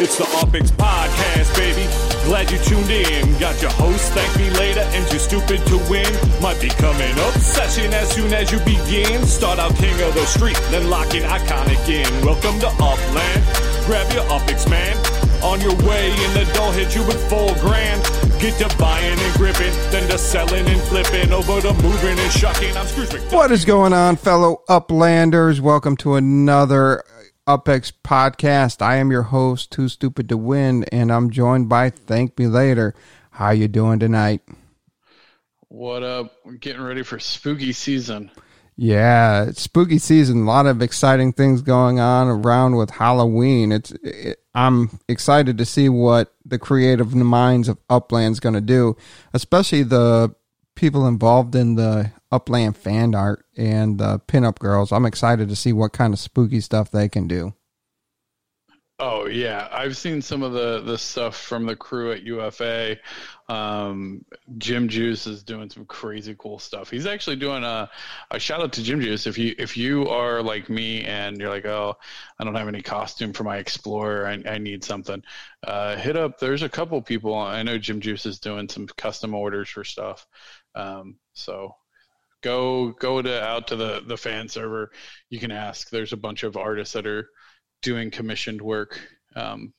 It's the UpX Podcast, baby. Glad you tuned in. Got your host, thank me later, and too stupid to win. Might become an obsession as soon as you begin. Start out king of the street, then lock in iconic in. Welcome to Upland. Grab your UpX, man. On your way, and the dough hit you with full grand. Get to buying and gripping, then to selling and flipping, over to moving and shucking. I'm Scrooge. What is going on, fellow Uplanders? Welcome to another UpX podcast. I am your host, Too Stupid to Win, and I'm joined by Thank Me Later. How you doing tonight? What up? We're getting ready for spooky season. Yeah, it's spooky season. A lot of exciting things going on around with Halloween. It's it, I'm excited to see what the creative minds of Upland's going to do, especially the people involved in the Upland fan art and the pinup girls. I'm excited to see what kind of spooky stuff they can do. Oh yeah, I've seen some of the the stuff from the crew at UFA. Um, Jim Juice is doing some crazy cool stuff. He's actually doing a, a shout out to Jim Juice. If you if you are like me and you're like, oh, I don't have any costume for my Explorer, I, I need something. Uh, hit up. There's a couple people. I know Jim Juice is doing some custom orders for stuff. Um, so go go to out to the the fan server. You can ask. There's a bunch of artists that are doing commissioned work, um,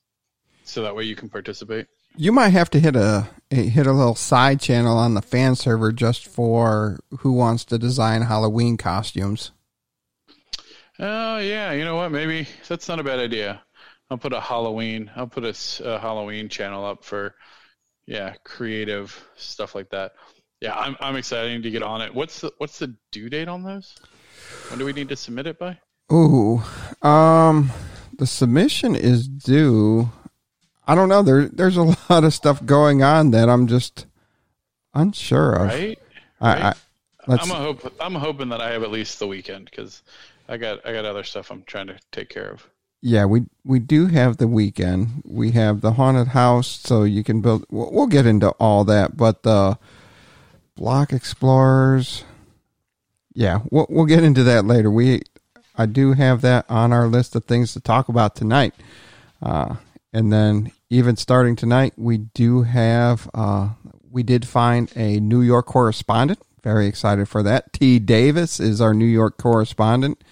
so that way you can participate. You might have to hit a hit a little side channel on the fan server just for who wants to design Halloween costumes. Oh yeah, you know what? Maybe that's not a bad idea. I'll put a Halloween. I'll put a, a Halloween channel up for yeah creative stuff like that. Yeah, I'm I'm excited to get on it. What's the what's the due date on those? When do we need to submit it by? Ooh, um, the submission is due. I don't know. There, there's a lot of stuff going on that I'm just unsure of. Right. I, I, let's, I'm a hope. I'm hoping that I have at least the weekend because I got I got other stuff I'm trying to take care of. yeah, we we do have the weekend. We have the haunted house, so you can build. We'll, we'll get into all that, but the block explorers. Yeah, we'll we'll get into that later. We I do have that on our list of things to talk about tonight. Uh, and then even starting tonight, we do have uh, we did find a New York correspondent. Very excited for that. T. Davis is our New York correspondent.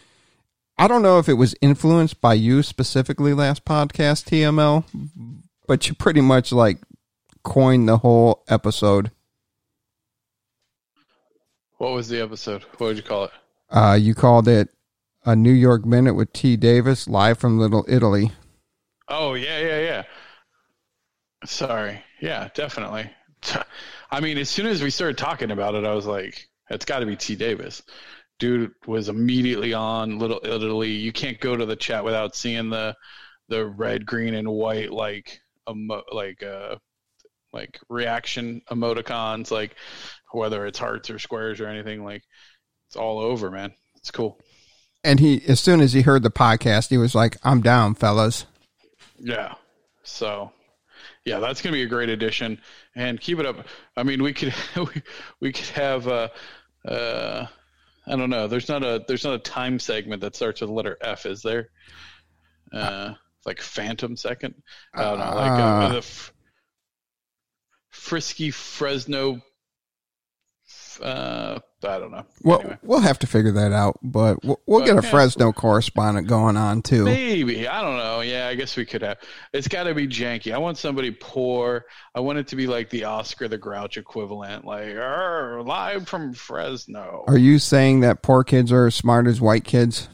I don't know if it was influenced by you specifically last podcast, TML, but you pretty much like coined the whole episode. What was the episode? What would you call it? Uh, you called it a New York Minute with T. Davis live from Little Italy. Oh yeah, yeah, yeah. Sorry. Yeah, definitely. I mean, as soon as we started talking about it, I was like, it's got to be T. Davis. Dude was immediately on Little Italy. You can't go to the chat without seeing the the red, green, and white like emo- like uh like reaction emoticons, like whether it's hearts or squares or anything. Like it's all over, man. It's cool. And he, as soon as he heard the podcast, he was like, "I'm down, fellas." Yeah. So, yeah, that's going to be a great addition. And keep it up. I mean, we could we, we could have uh uh I don't know. There's not a there's not a time segment that starts with the letter F, is there? Uh, like Phantom Second. I don't know. Like uh, Uh. the f- Frisky Fresno. Uh, I don't know. Well, Anyway. we'll have to figure that out, but we'll, we'll But, get a yeah. Fresno correspondent going on too. Maybe I don't know. Yeah, I guess we could have. It's got to be janky. I want somebody poor. I want it to be like the Oscar the Grouch equivalent, like live from Fresno. Are you saying that poor kids are as smart as white kids?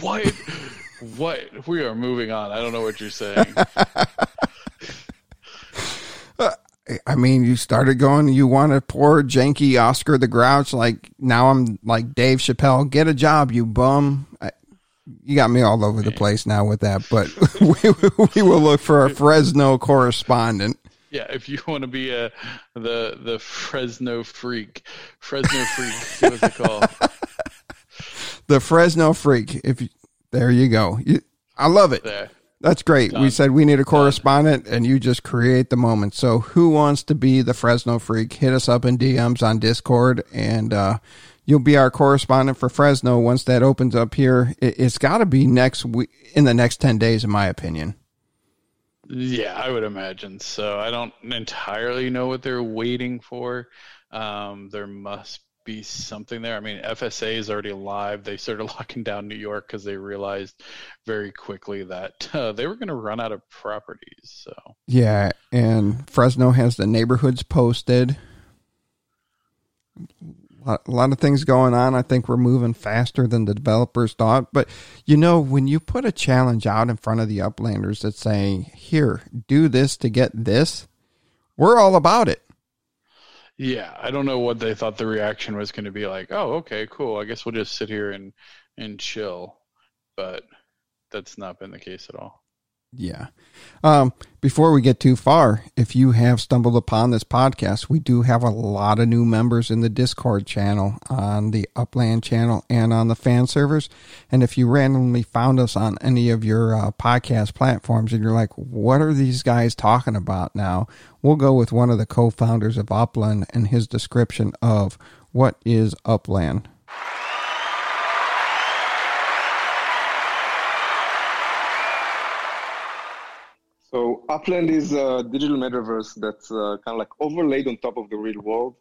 What? what? We are moving on. I don't know what you're saying. I mean, you started going, you want a poor, janky Oscar the Grouch. Like, now I'm like Dave Chappelle, get a job, you bum. I, you got me all over the place now with that, but we, we will look for a Fresno correspondent. yeah, if you want to be a the the Fresno freak, Fresno freak. What's it called? The Fresno Freak. If you, there you go. You, I love it. There. That's great. We said we need a correspondent, and you just create the moment. So, who wants to be the Fresno Freak? Hit us up in DMs on Discord, and uh, you'll be our correspondent for Fresno once that opens up here. It, it's got to be next week, in the next ten days, in my opinion. Yeah, I would imagine so. I don't entirely know what they're waiting for. Um, there must be something there. I mean, FSA is already live. They started locking down New York because they realized very quickly that uh, they were going to run out of properties. So yeah, and Fresno has the neighborhoods posted. A lot of things going on. I think we're moving faster than the developers thought. But you know, when you put a challenge out in front of the uplanders that's saying, "Here, do this to get this," we're all about it. Yeah, I don't know what they thought the reaction was going to be like. Oh, okay, cool. I guess we'll just sit here and and chill. But that's not been the case at all. Yeah. Um, before we get too far, if you have stumbled upon this podcast, we do have a lot of new members in the Discord channel, on the Upland channel, and on the fan servers. And if you randomly found us on any of your uh, podcast platforms and you're like, what are these guys talking about now? We'll go with one of the co founders of Upland and his description of what is Upland. So Upland is a digital metaverse that's uh, kind of like overlaid on top of the real world.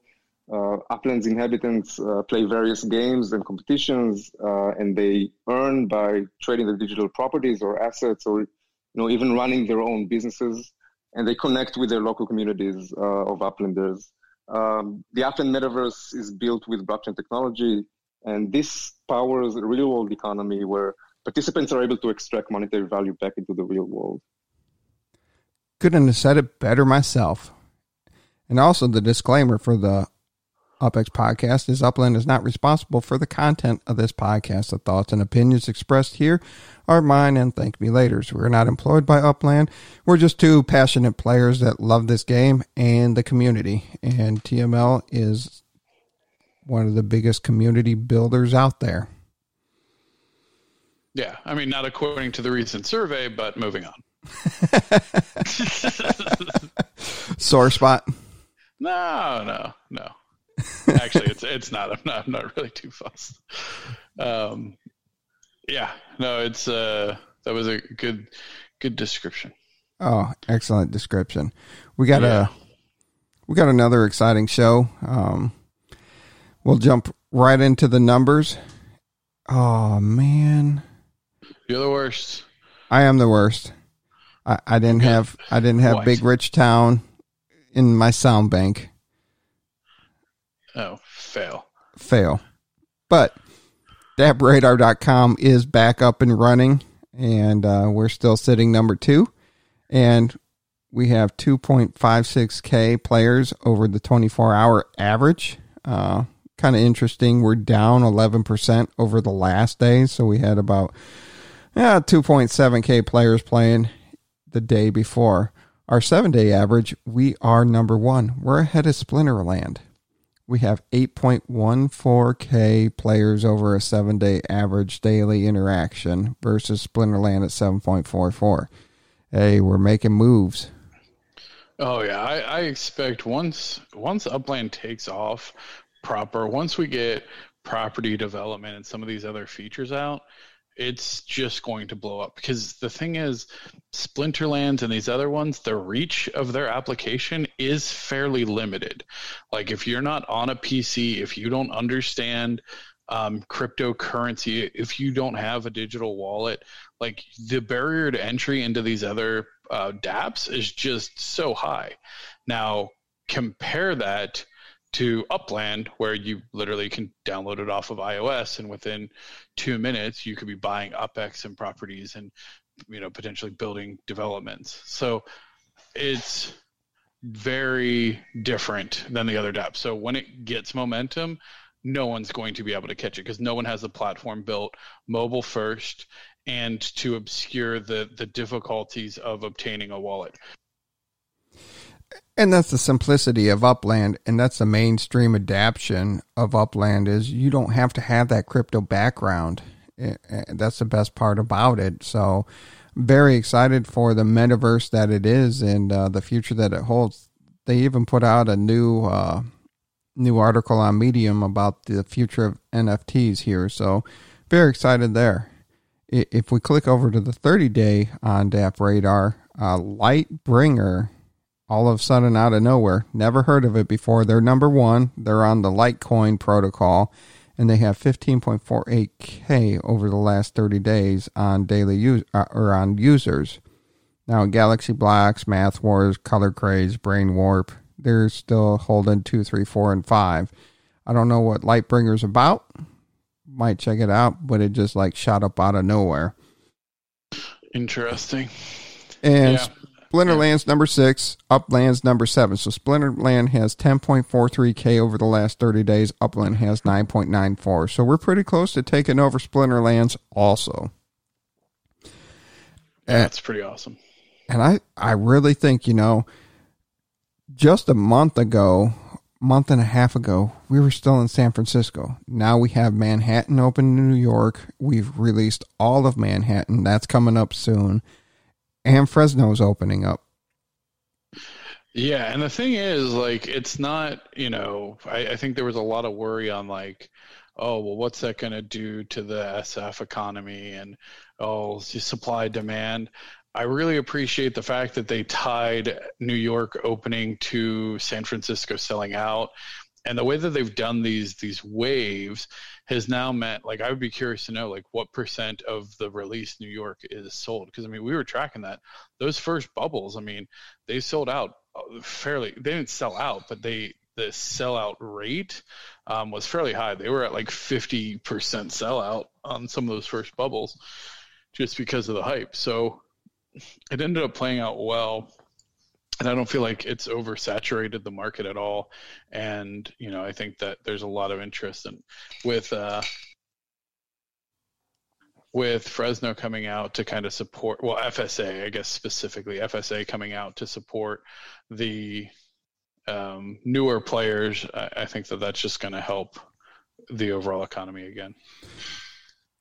Uh, Upland's inhabitants uh, play various games and competitions, uh, and they earn by trading the digital properties or assets, or you know even running their own businesses. And they connect with their local communities uh, of Uplanders. Um, the Upland metaverse is built with blockchain technology, and this powers a real-world economy where participants are able to extract monetary value back into the real world couldn't have said it better myself. And also, the disclaimer for the UpX podcast is Upland is not responsible for the content of this podcast. The thoughts and opinions expressed here are mine and thank me laters. We're not employed by Upland. We're just two passionate players that love this game and the community. And TML is one of the biggest community builders out there. Yeah, I mean, not according to the recent survey, but moving on. Sore spot? No, no, no. Actually, it's it's not. I'm not. I'm not really too fussed. Um, yeah, no, it's uh, that was a good, good description. Oh, excellent description. We got yeah. a, we got another exciting show. Um, we'll jump right into the numbers. Oh man, you're the worst. I am the worst. I, I didn't okay. have I didn't have what? Big Rich Town in my sound bank. Oh, fail. Fail. But dappradar.com is back up and running, and uh, we're still sitting number two. And we have 2.56K players over the 24 hour average. Uh, kind of interesting. We're down 11% over the last day. So we had about yeah, 2.7K players playing the day before. Our seven day average, we are number one. We're ahead of Splinterland. We have 8.14K players over a seven day average daily interaction versus Splinterland at 7.44. Hey, we're making moves. Oh yeah, I, I expect once once Upland takes off proper, once we get property development and some of these other features out, it's just going to blow up. Because the thing is splinterlands and these other ones the reach of their application is fairly limited. Like if you're not on a pc if you don't understand um, cryptocurrency if you don't have a digital wallet like the barrier to entry into these other uh, dapps is just so high. Now compare that to Upland, where you literally can download it off of iOS, and within two minutes, you could be buying UpX and properties, and you know potentially building developments. So it's very different than the other dApps. So when it gets momentum, no one's going to be able to catch it because no one has a platform built mobile first and to obscure the the difficulties of obtaining a wallet. And that's the simplicity of Upland, and that's the mainstream adaptation of Upland is you don't have to have that crypto background. That's the best part about it. So, very excited for the metaverse that it is and uh, the future that it holds. They even put out a new uh, new article on Medium about the future of NFTs here. So, very excited there. If we click over to the 30 day on DApp Radar, Uh, Lightbringer, all of a sudden out of nowhere, never heard of it before. They're number one. They're on the Litecoin protocol, and they have 15.48k over the last 30 days on daily use uh, or on users. Now, Galaxy Blocks, Math Wars, Color Craze, Brain Warp, they're still holding two, three, four, and five. I don't know what Lightbringer's about. Might check it out, but it just like shot up out of nowhere. Interesting. And Yeah. Splinterland's number six, Upland's number seven. So Splinterland has 10.43K over the last 30 days. Upland has 9.94. So we're pretty close to taking over Splinterlands also. That's pretty awesome. And I, I really think, you know, just a month ago, month and a half ago, we were still in San Francisco. Now we have Manhattan open in New York. We've released all of Manhattan. That's coming up soon. And Fresno's opening up. Yeah, and the thing is, like, it's not, you know, I, I think there was a lot of worry on like, oh, well, what's that going to do to the SF economy and oh, supply demand. I really appreciate the fact that they tied New York opening to San Francisco selling out, and the way that they've done these these waves has now meant like I would be curious to know like what percent of the release New York is sold? Because I mean we were tracking that. Those first bubbles I mean they sold out uh, fairly they didn't sell out but they the sellout rate um, was fairly high. They were at like 50% sellout on some of those first bubbles just because of the hype. So it ended up playing out well and I don't feel like it's oversaturated the market at all. And you know, I think that there's a lot of interest in with uh, with Fresno coming out to kind of support. Well, FSA, I guess specifically FSA coming out to support the um, newer players. I, I think that that's just going to help the overall economy again.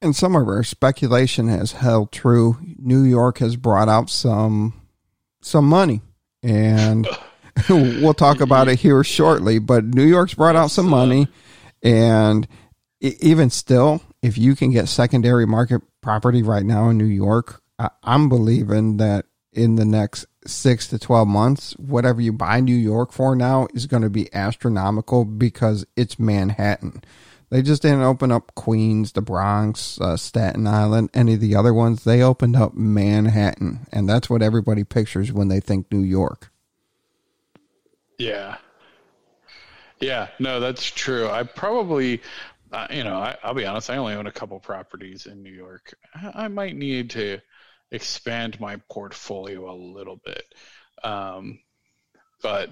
And some of our speculation has held true. New York has brought out some some money, and we'll talk about it here shortly. But New York's brought out some money, and even still, if you can get secondary market property right now in New York, I'm believing that in the next six to 12 months, whatever you buy New York for now is going to be astronomical because it's Manhattan. They just didn't open up Queens, the Bronx, uh, Staten Island, any of the other ones. They opened up Manhattan, and that's what everybody pictures when they think New York. Yeah. Yeah, no, that's true. I probably, uh, you know, I, I'll be honest, I only own a couple properties in New York. I, I might need to expand my portfolio a little bit. Um, but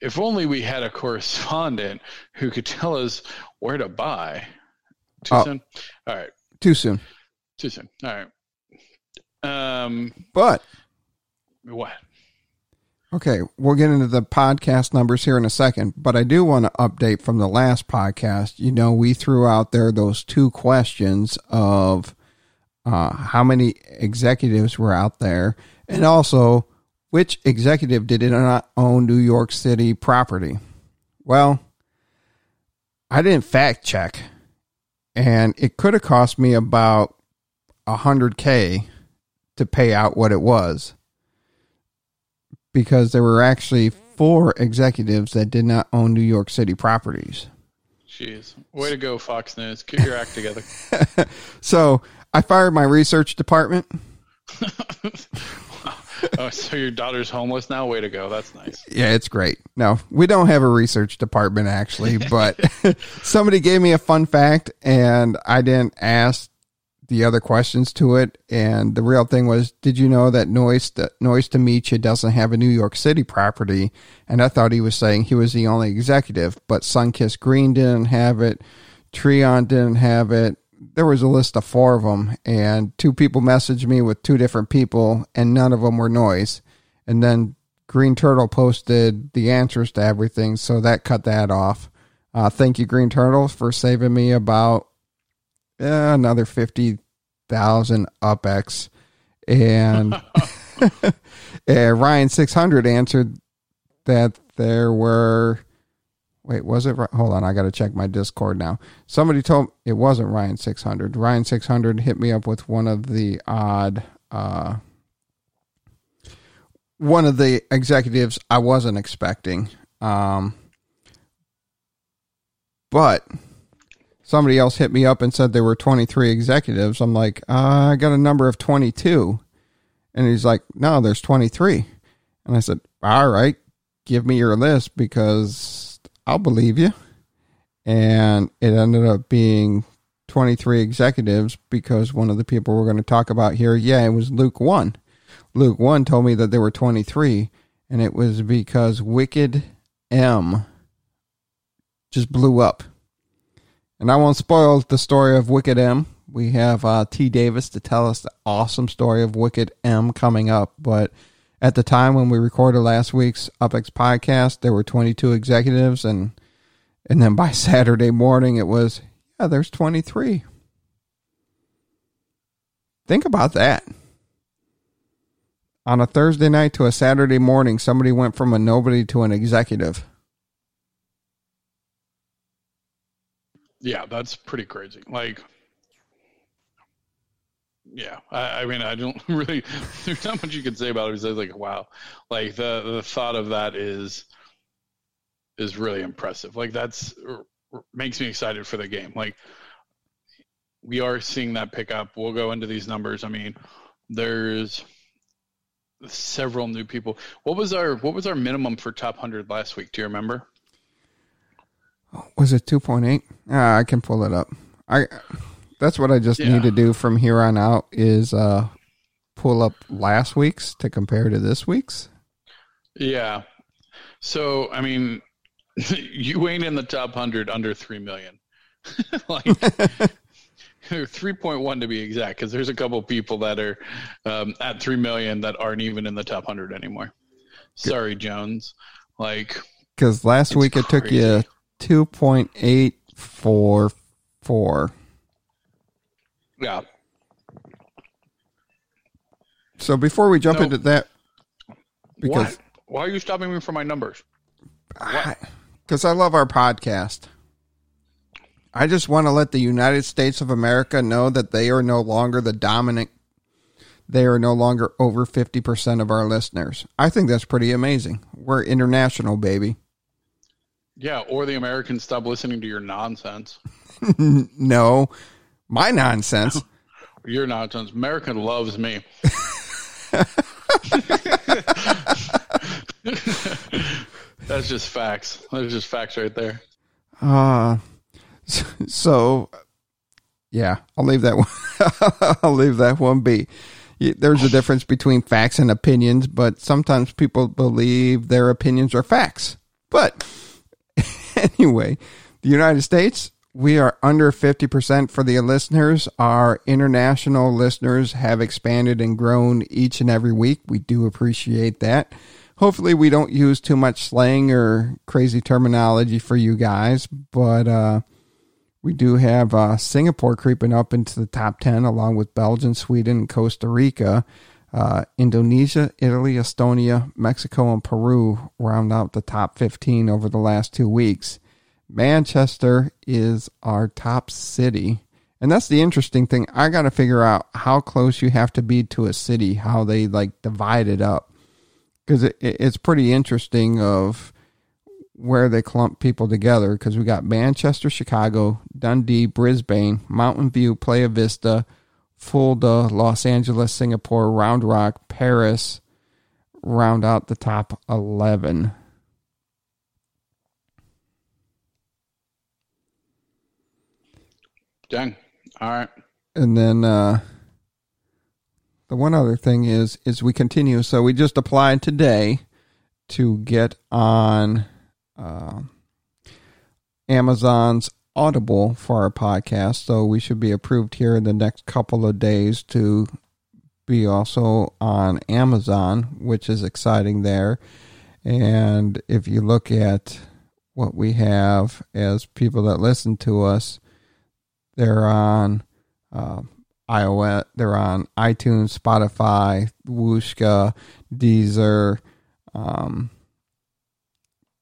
if only we had a correspondent who could tell us where to buy. Too Oh. soon? All right. Too soon. Too soon. All right. Um, But what? Okay, we'll get into the podcast numbers here in a second, but I do want to update from the last podcast. You know, we threw out there those two questions of uh, how many executives were out there, and also which executive did not own New York City property. Well, I didn't fact check, and it could have cost me about a hundred k to pay out what it was because there were actually four executives that did not own New York City properties. Jeez. Way to go, Fox News. Get your act together. So I fired my research department. oh, so your daughter's homeless now? Way to go. That's nice. Yeah, it's great. No, we don't have a research department actually, but somebody gave me a fun fact and I didn't ask the other questions to it. And the real thing was, did you know that Noise to, Noise to Meet You doesn't have a New York City property? And I thought he was saying he was the only executive, but Sunkiss Green didn't have it. Treon didn't have it. There was a list of four of them, and two people messaged me with two different people, and none of them were Noise. And then Green Turtle posted the answers to everything, so that cut that off. Uh, thank you, Green Turtle, for saving me about uh, another fifty thousand UpX, and and Ryan six hundred answered that there were. Wait, was it? Hold on, I got to check my Discord now. Somebody told it wasn't Ryan six hundred. Ryan six hundred hit me up with one of the odd. Uh, one of the executives I wasn't expecting. Um, but somebody else hit me up and said there were 23 executives. I'm like, uh, I got a number of 22. And he's like, no, there's 23. And I said, all right, give me your list because I'll believe you. And it ended up being 23 executives because one of the people we're going to talk about here, yeah, it was Luke 1. Luke 1 told me that there were 23, and it was because Wicked M just blew up. And I won't spoil the story of Wicked M. We have uh, T. Davis to tell us the awesome story of Wicked M coming up. But at the time when we recorded last week's UpX podcast, there were 22 executives, and and then by Saturday morning, it was yeah, there's 23. Think about that. On a Thursday night to a Saturday morning, somebody went from a nobody to an executive. Yeah, that's pretty crazy. Like, yeah, I, I, mean, I don't really. There's not much you can say about it. It's like, wow, like the the thought of that is is really impressive. Like that's makes me excited for the game. Like we are seeing that pick up. We'll go into these numbers. I mean, there's several new people. What was our what was our minimum for top hundred last week? Do you remember? Was it two point eight? Uh, I can pull it up. I that's what I just yeah. need to do from here on out is uh, pull up last week's to compare to this week's. Yeah. So I mean, you ain't in the top hundred under three million. like three point one to be exact, because there's a couple people that are um, at three million that aren't even in the top hundred anymore. Sorry, Jones. Like because last week it took you two point eight four four. Yeah. So before we jump into that, because what? why are you stopping me from my numbers? Because I, I love our podcast. I just want to let the United States of America know that they are no longer the dominant. They are no longer over 50% of our listeners. I think that's pretty amazing. We're international, baby. Yeah, or the Americans stop listening to your nonsense. no, my nonsense. your nonsense. America loves me. That's just facts. That's just facts right there. Uh so yeah, I'll leave that one. I'll leave that one be. There's a difference between facts and opinions, but sometimes people believe their opinions are facts. But anyway, the United States, we are under 50% for the listeners. Our international listeners have expanded and grown each and every week. We do appreciate that hopefully we don't use too much slang or crazy terminology for you guys, but uh, we do have uh, Singapore creeping up into the top 10, along with Belgium, Sweden, Costa Rica. Uh, Indonesia, Italy, Estonia, Mexico, and Peru round out the top 15 over the last two weeks. Manchester is our top city. And that's the interesting thing. I got to figure out how close you have to be to a city, how they like divide it up because it, it's pretty interesting of where they clump people together because we got Manchester, Chicago, Dundee, Brisbane, Mountain View, Playa Vista, Fulda, Los Angeles, Singapore, Round Rock, Paris round out the top 11. Dang. All right. And then uh the one other thing is is we continue. So we just applied today to get on uh, Amazon's Audible for our podcast. So we should be approved here in the next couple of days to be also on Amazon, which is exciting there. And if you look at what we have as people that listen to us, they're on uh, iOS. They're on iTunes, Spotify, Whooshkaa, Deezer, um,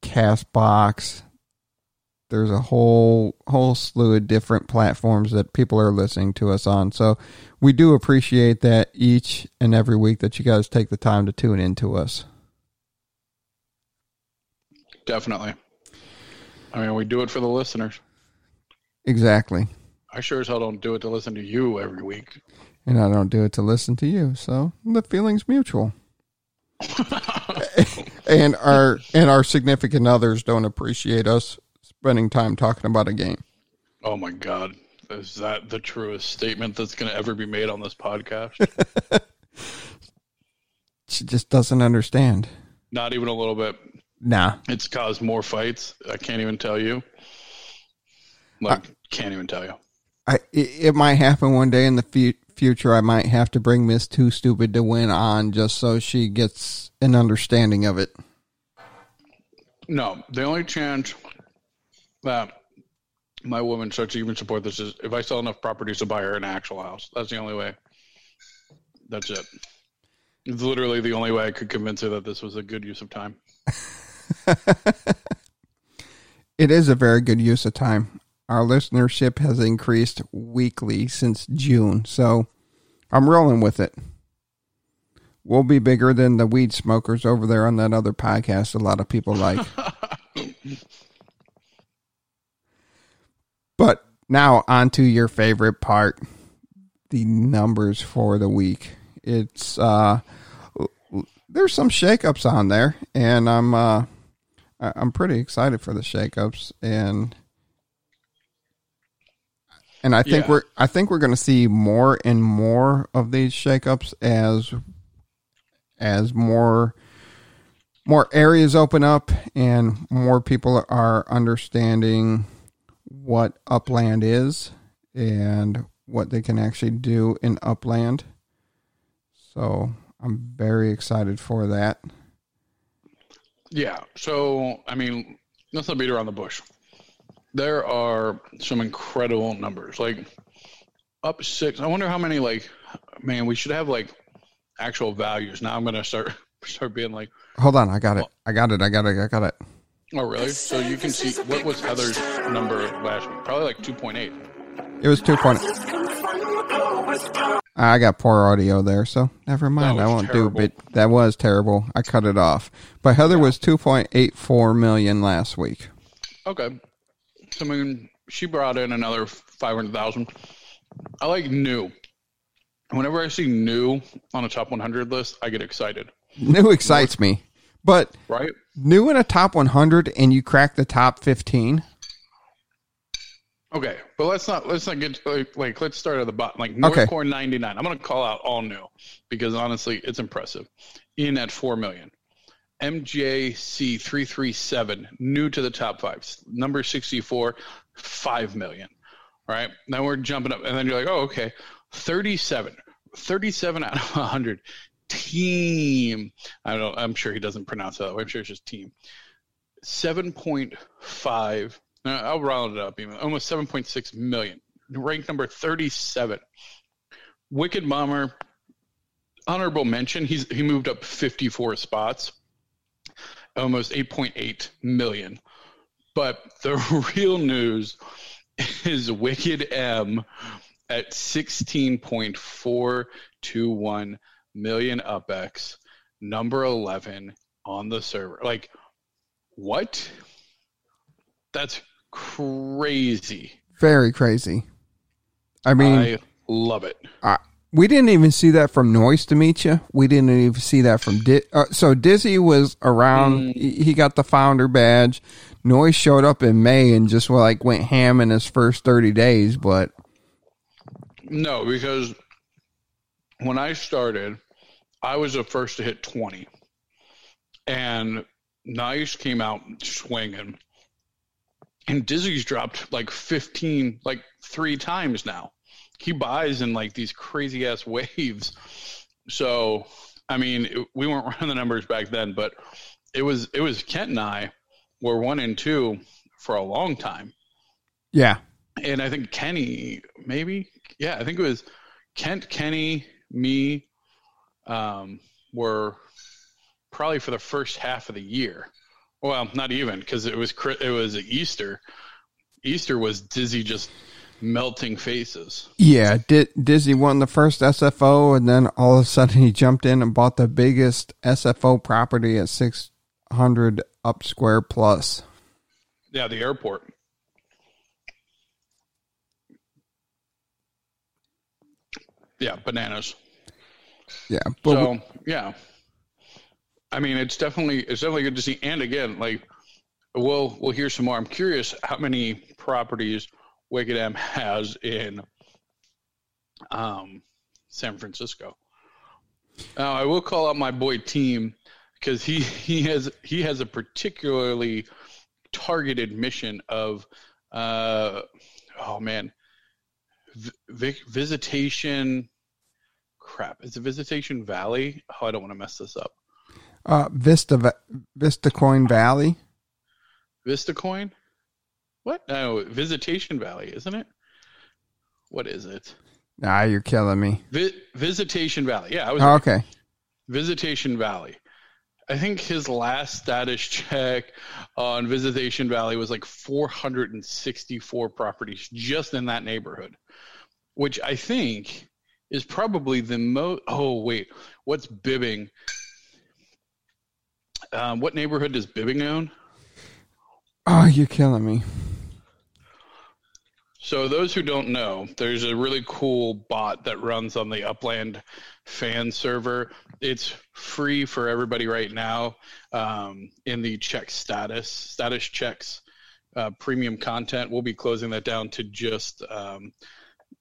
Castbox. There's a whole whole slew of different platforms that people are listening to us on. So we do appreciate that each and every week that you guys take the time to tune in to us. Definitely. I mean, we do it for the listeners. Exactly. I sure as hell don't do it to listen to you every week. And I don't do it to listen to you. So the feeling's mutual. and our and our significant others don't appreciate us spending time talking about a game. Oh my god. Is that the truest statement that's going to ever be made on this podcast? She just doesn't understand. Not even a little bit. Nah. It's caused more fights. I can't even tell you. Like, can't even tell you. I it, it might happen one day in the fu- future. I might have to bring Miss Too Stupid to Win on just so she gets an understanding of it. No, the only chance that my woman starts to even support this is if I sell enough properties to buy her an actual house. That's the only way. That's it. It's literally the only way I could convince her that this was a good use of time. It is a very good use of time. Our listenership has increased weekly since June, so I'm rolling with it. We'll be bigger than the weed smokers over there on that other podcast a lot of people like. but now on to your favorite part, the numbers for the week. It's uh there's some shakeups on there and I'm uh I'm pretty excited for the shakeups and and I think Yeah. we're I think we're going to see more and more of these shakeups as as more more areas open up and more people are understanding what upland is and what they can actually do in upland. So I'm very excited for that. Yeah. So, I mean, let's not beat around the bush. There are some incredible numbers, like up six. I wonder how many. Like, man, we should have like actual values. Now I'm gonna start start being like, Hold on, I got it. I got it. I got it. I got it. oh, really? So you can see what was Heather's number last week? Probably like 2.8. It was two point. I got poor audio there, so never mind. I won't terrible. do it. That was terrible. I cut it off. But Heather was two point eight four million last week. Okay. I mean, she brought in another five hundred thousand. I like new. Whenever I see new on a top 100 list, I get excited. New excites me, but Right? new in a top one hundred and you crack the top fifteen. Okay, but let's not let's not get like, like let's start at the bottom. Like North Okay. Core 99. I'm gonna call out all new because honestly, it's impressive. In at four million. MJC 337 new to the top five. Number 64, five million. All right. Now we're jumping up, and then you're like, oh, okay, 37, 37 out of 100. Team. I don't. Know. I'm sure he doesn't pronounce it that way. I'm sure it's just team. 7.5. uh, I'll round it up even. Almost 7.6 million. Ranked number 37. Wicked Bomber. Honorable mention. He's he moved up 54 spots. Almost 8.8 million. But the real news is Wicked M at 16.421 million UpX, number 11 on the server. Like, what? That's crazy. Very crazy. I mean, I love it. I, we didn't even see that from Noise to meet you. We didn't even see that from Di- uh, so Dizzy was around. He, he got the founder badge. Noise showed up in May and just like went ham in his first thirty days. But No, because when I started, I was the first to hit 20. And Nice came out swinging. And Dizzy's dropped like 15, like three times now. He buys in like these crazy ass waves. So, I mean, it, we weren't running the numbers back then, but it was, it was Kent and I were one and two for a long time yeah, and I think Kenny, maybe, yeah, I think it was Kent, Kenny, me, um, were probably for the first half of the year. Well, not even because it was it was Easter. Easter was Dizzy just melting faces. yeah. Di- Dizzy won the first SFO, and then all of a sudden he jumped in and bought the biggest SFO property at six hundred Up Square Plus. Yeah, the airport. Yeah, bananas. Yeah, but so we- yeah, I mean, it's definitely it's definitely good to see. And again, like we'll we'll hear some more. I'm curious how many properties Wicked M has in um, San Francisco. Now, I will call out my boy Team because he he has he has a particularly targeted mission of uh oh man vi- visitation crap is it visitation valley oh i don't want to mess this up uh, Vista Vista Coin Valley. vista coin what no visitation valley isn't it what is it Ah, you're killing me. Vi- visitation valley yeah i was Oh, okay. Visitation Valley. I think his last status check on Visitation Valley was like 464 properties just in that neighborhood, which I think is probably the most. Oh, wait. What's Bibbing? Um, what neighborhood does Bibbing own? Oh, you're killing me. So, those who don't know, there's a really cool bot that runs on the Upland fan server. It's free for everybody right now um, in the check status, status checks, uh, premium content. We'll be closing that down to just um,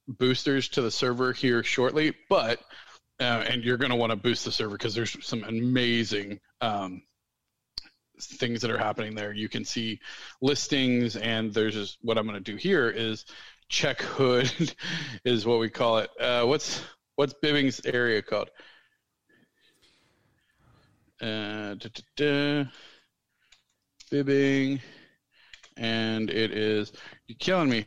boosters to the server here shortly. But, uh, and you're going to want to boost the server because there's some amazing um, things that are happening there. You can see listings, and there's just what I'm going to do here is check hood is what we call it. Uh, what's what's Bibbing's area called? Uh, da, da, da. Bibbing, and it is you're killing me.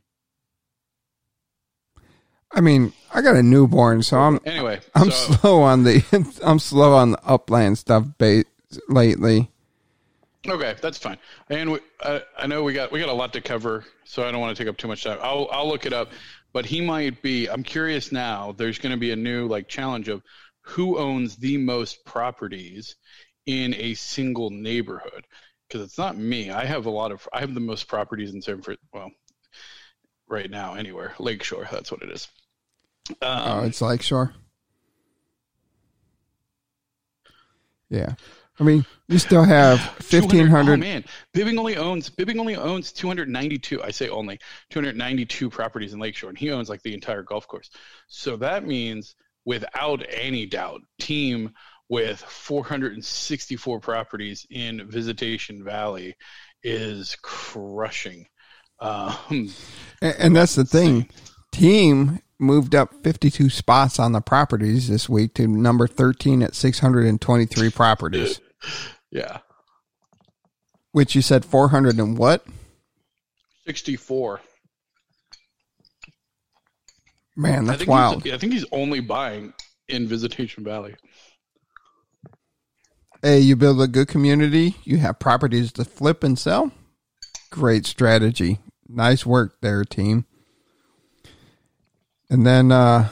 I mean, I got a newborn, so I'm Anyway, I'm so, slow on the I'm slow on the upland stuff ba- lately. Okay, that's fine. And we, I, I know we got we got a lot to cover, so I don't want to take up too much time. I'll I'll look it up, but he might be. I'm curious now. There's going to be a new like challenge of who owns the most properties in a single neighborhood because it's not me. I have a lot of. I have the most properties in San Francisco. Well, right now, anywhere Lakeshore. That's what it is. Um, Oh, it's Lakeshore. Yeah, I mean, you still have 200 fifteen Oh hundred. man, Bibbing only owns Bibbing only owns 292. I say only 292 properties in Lakeshore, and he owns like the entire golf course. So that means, without any doubt, team with 464 properties in Visitation Valley is crushing. Um, and, and that's the thing. Team moved up fifty-two spots on the properties this week to number thirteen at six hundred and twenty-three properties. yeah, which you said four hundred and what? 64. Man, I that's think wild. I think he's only buying in Visitation Valley. Hey, you build a good community, you have properties to flip and sell. Great strategy. Nice work there, team. And then uh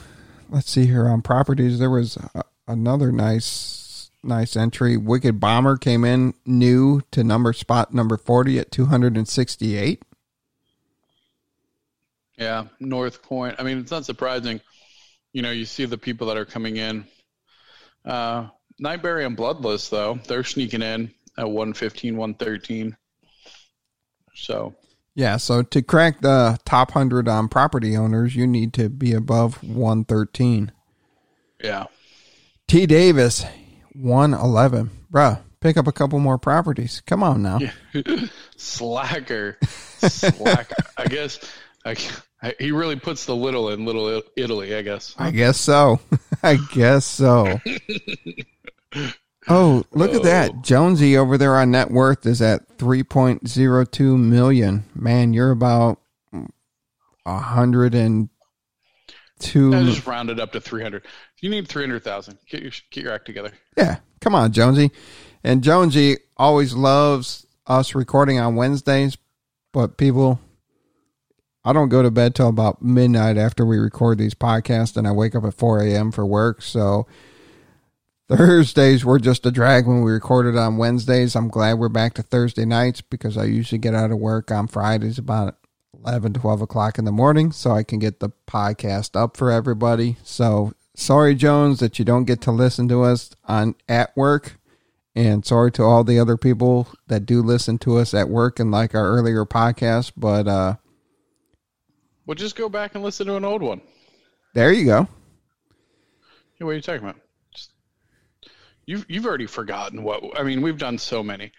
let's see here on properties there was uh, another nice nice entry. Wicked Bomber came in new to number spot number 40 at 268. Yeah, North Point. I mean, it's not surprising. You know, you see the people that are coming in. Uh, Nightberry and Bloodless, though, they're sneaking in at 115, 113. So, Yeah, so to crack the top 100 on property owners, you need to be above 113. yeah. T Davis, 111. Bruh, pick up a couple more properties. Come on now. Slacker. Slacker. I guess I, I, he really puts the little in Little Italy, I guess. I guess so. I guess so. Oh, look at that. Oh. Jonesy over there on net worth is at 3.02 million. Man, you're about a hundred and two. I just rounded up to 300. You need 300,000. Get your, get your act together. Yeah, come on, Jonesy. And Jonesy always loves us recording on Wednesdays, but people, I don't go to bed till about midnight after we record these podcasts, and I wake up at 4 a.m. for work. So Thursdays were just a drag when we recorded on Wednesdays. I'm glad we're back to Thursday nights because I usually get out of work on Fridays about 11, 12 o'clock in the morning so I can get the podcast up for everybody. So sorry, Jones, that you don't get to listen to us on at work. And sorry to all the other people that do listen to us at work and like our earlier podcast. But uh, Well, just go back and listen to an old one. there you go. Hey, what are you talking about? Just, you've you've already forgotten what I mean. We've done so many.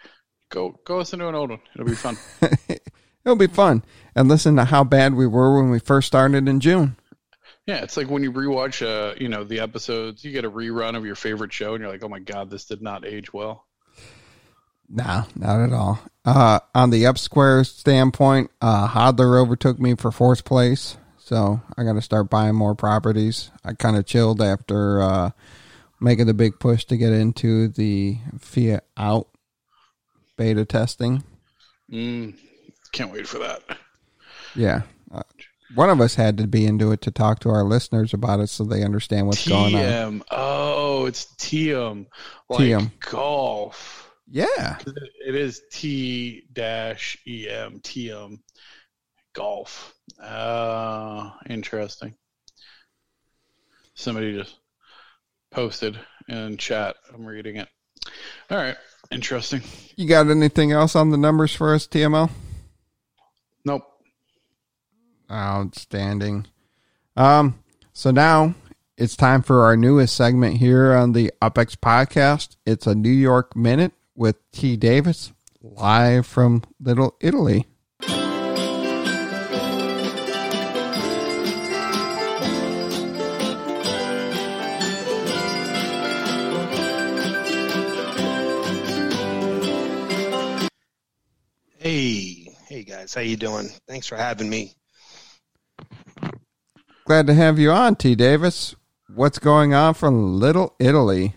Go go listen to an old one. It'll be fun. It'll be fun. And listen to how bad we were when we first started in June. yeah, it's like when you rewatch, uh, you know, the episodes. You get a rerun of your favorite show, and you're like, oh my god, this did not age well. No, not at all. Uh, on the up square standpoint, uh, Hodler overtook me for fourth place. So I got to start buying more properties. I kind of chilled after uh, making the big push to get into the Fiat out beta testing. Mm, can't wait for that. Yeah. Uh, one of us had to be into it to talk to our listeners about it so they understand what's going on. TM. Oh, it's TM. Like TM. golf. Yeah. It is T dash EM TM golf. Uh, interesting. Somebody just posted in chat. I'm reading it. All right. Interesting. You got anything else on the numbers for us, TML? Nope. Outstanding. Um, so now it's time for our newest segment here on the UpX podcast. It's a New York Minute with T. Davis live from Little Italy. Hey, hey guys, how you doing? Thanks for having me. Glad to have you on, T. Davis. What's going on from Little Italy?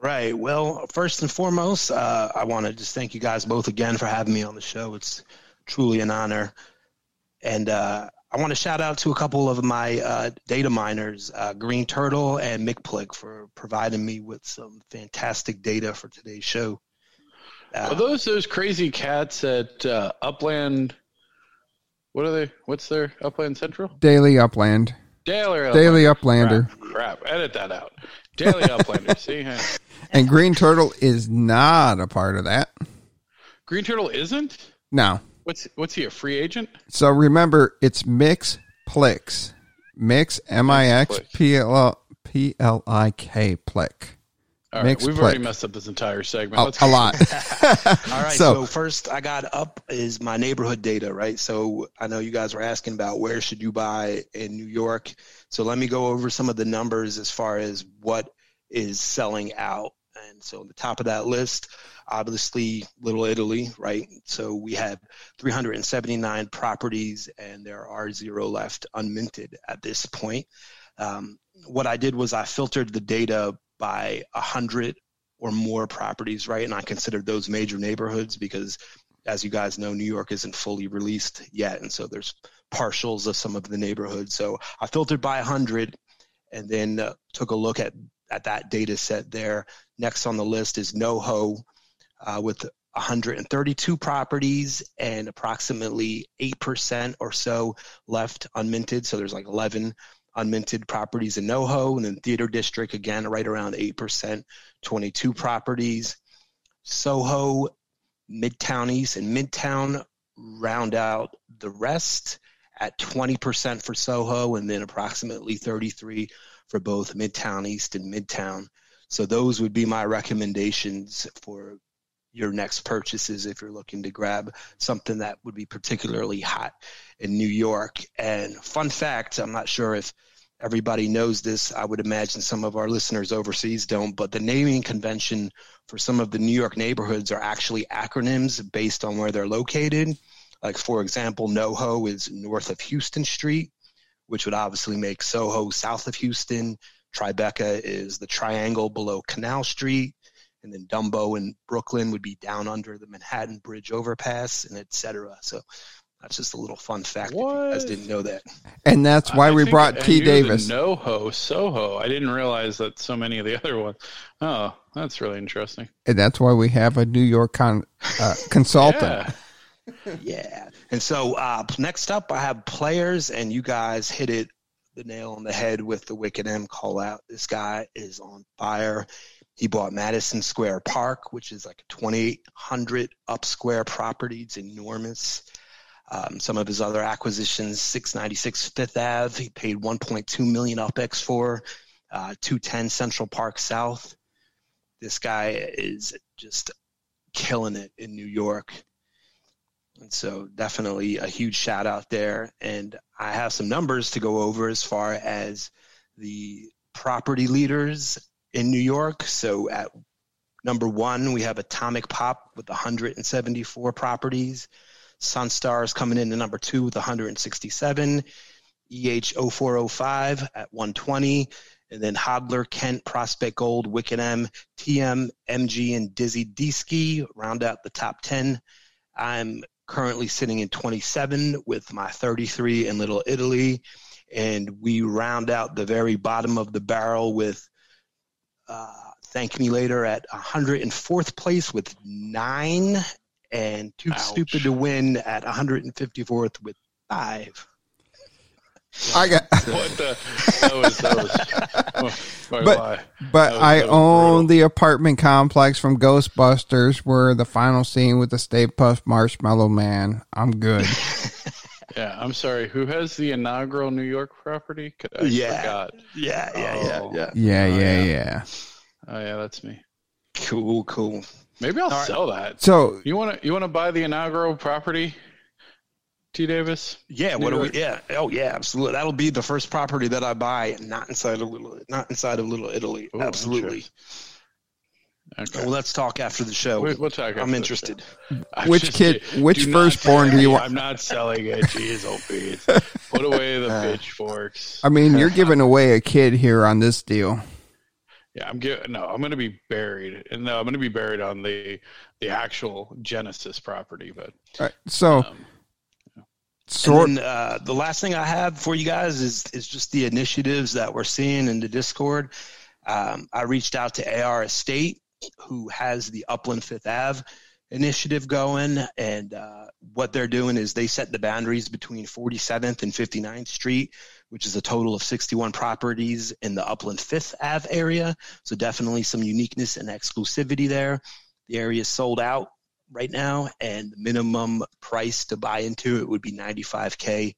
Right. Well, first and foremost, uh, I want to just thank you guys both again for having me on the show. It's truly an honor, and uh, I want to shout out to a couple of my uh, data miners, uh, Green Turtle and McPlick, for providing me with some fantastic data for today's show. Uh, Are those those crazy cats at uh, Upland? What are they? What's their Upland Central? Daily Upland. Daily Upland. Daily Uplander. Crap, crap. Edit that out. Daily Uplander. See, Huh. And Green Turtle is not a part of that. Green Turtle isn't. No. What's what's he a free agent? So remember, it's Mix Plix. Mix M I X P L P L I K Plick. All right, Mixed we've already messed up this entire segment. A, a lot. All right. So- So, first, I got up is my neighborhood data, right? So I know you guys were asking about where should you buy in New York. So let me go over some of the numbers as far as what is selling out. And so on the top of that list, obviously Little Italy, right? So we have 379 properties, and there are zero left unminted at this point. Um, what I did was I filtered the data by a 100 or more properties, right? And I considered those major neighborhoods because, as you guys know, New York isn't fully released yet. And so there's partials of some of the neighborhoods. So I filtered by a 100 and then uh, took a look at, at that data set there. Next on the list is NoHo uh, with 132 properties and approximately 8% or so left unminted. So there's like 11 unminted properties in NoHo, and then Theater District again right around eight percent, 22 properties. Soho, Midtown East, and Midtown round out the rest at 20% for Soho, and then approximately 33 for both Midtown East and Midtown. So those would be my recommendations for your next purchases if you're looking to grab something that would be particularly hot in New York. And fun fact, I'm not sure if everybody knows this. I would imagine some of our listeners overseas don't, but the naming convention for some of the New York neighborhoods are actually acronyms based on where they're located. Like, for example, NoHo is north of Houston Street, which would obviously make Soho south of Houston. Tribeca is the triangle below Canal Street. And then Dumbo in Brooklyn would be down under the Manhattan Bridge overpass, and et cetera. So That's just a little fun fact. If you guys didn't know that. And that's why I we brought I T. knew the Davis. NoHo, Soho. I didn't realize that so many of the other ones. Oh, that's really interesting. And that's why we have a New York con, uh, consultant. Yeah. Yeah. And so uh, next up, I have players, and you guys hit it the nail on the head with the Wicked M call out. This guy is on fire. He bought Madison Square Park, which is like a 2,800 up square property. It's enormous. Um, some of his other acquisitions, 696 Fifth Ave, he paid 1.2 million UpX for. Uh, 210 Central Park South. This guy is just killing it in New York. And so definitely a huge shout out there. And I have some numbers to go over as far as the property leaders in New York. So at number one, we have Atomic Pop with 174 properties. Sunstar is coming in at number two with 167. EH0405 at 120. And then Hodler, Kent, Prospect Gold, Wicked M, TM, MG, and Dizzy D-Ski round out the top 10. I'm currently sitting in 27 with my 33 in Little Italy. And we round out the very bottom of the barrel with uh, Thank Me Later at 104th place with nine, and Too Ouch. Stupid to Win at 154th with five. I got, What the? That was. That was oh, But- why? but was- I own brutal. the apartment complex from Ghostbusters where the final scene with the Stay Puft Marshmallow Man. I'm good. Yeah, I'm sorry. Who has the inaugural New York property? 'Cause I Yeah. forgot. Yeah, yeah, yeah, Oh. yeah. Yeah, Oh, yeah, yeah. yeah. Oh yeah, that's me. Cool, cool. Maybe I'll All right. sell that. So You want to? You want to buy the inaugural property? T. Davis. Yeah, New what do we? Yeah, oh yeah, absolutely. That'll be the first property that I buy, not inside of little, not inside of Little Italy. Ooh, absolutely. Okay. Well, let's talk after the show. We- we'll talk. after I'm interested. show. I Which just- kid- which do not firstborn do you want? I'm not selling it. Jeez, oh Pete. Put away the Uh, pitchforks. I mean, you're giving away a kid here on this deal. Yeah, I'm gi- no, I'm going to be buried, and no, I'm going to be buried on the the actual Genesis property. But All right, so um, sort. And then, uh, the last thing I have for you guys is is just the initiatives that we're seeing in the Discord. Um, I reached out to AR Estate, who has the Upland Fifth Ave initiative going, and uh, what they're doing is they set the boundaries between 47th and 59th Street, which is a total of 61 properties in the Upland Fifth Ave area. So definitely some uniqueness and exclusivity there. The area is sold out right now, and the minimum price to buy into it would be 95k.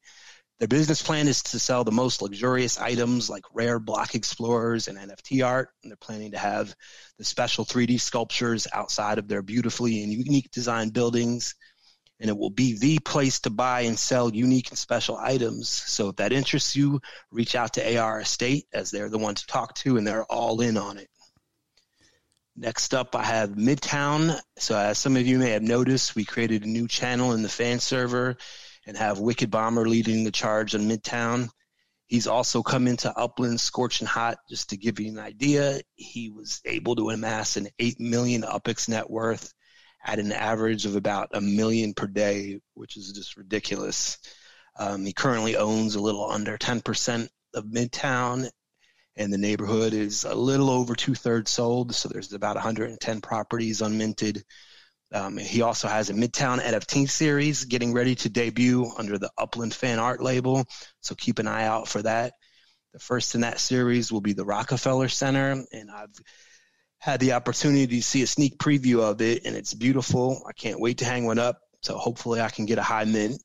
Their business plan is to sell the most luxurious items like rare block explorers and NFT art, and they're planning to have the special 3D sculptures outside of their beautifully and unique design buildings. And it will be the place to buy and sell unique and special items. So if that interests you, reach out to AR Estate as they're the one to talk to, and they're all in on it. Next up, I have Midtown. So, as some of you may have noticed, we created a new channel in the fan server and have Wicked Bomber leading the charge on Midtown. He's also come into Upland scorching hot. Just to give you an idea, he was able to amass an 8 million UPX net worth at an average of about a million per day, which is just ridiculous. Um, he currently owns a little under 10% of Midtown and the neighborhood is a little over two thirds sold. So there's about 110 properties unminted. Um, he also has a Midtown NFT series getting ready to debut under the Upland Fan Art label. So keep an eye out for that. The first in that series will be the Rockefeller Center, and I've had the opportunity to see a sneak preview of it, and it's beautiful. I can't wait to hang one up. So hopefully I can get a high mint.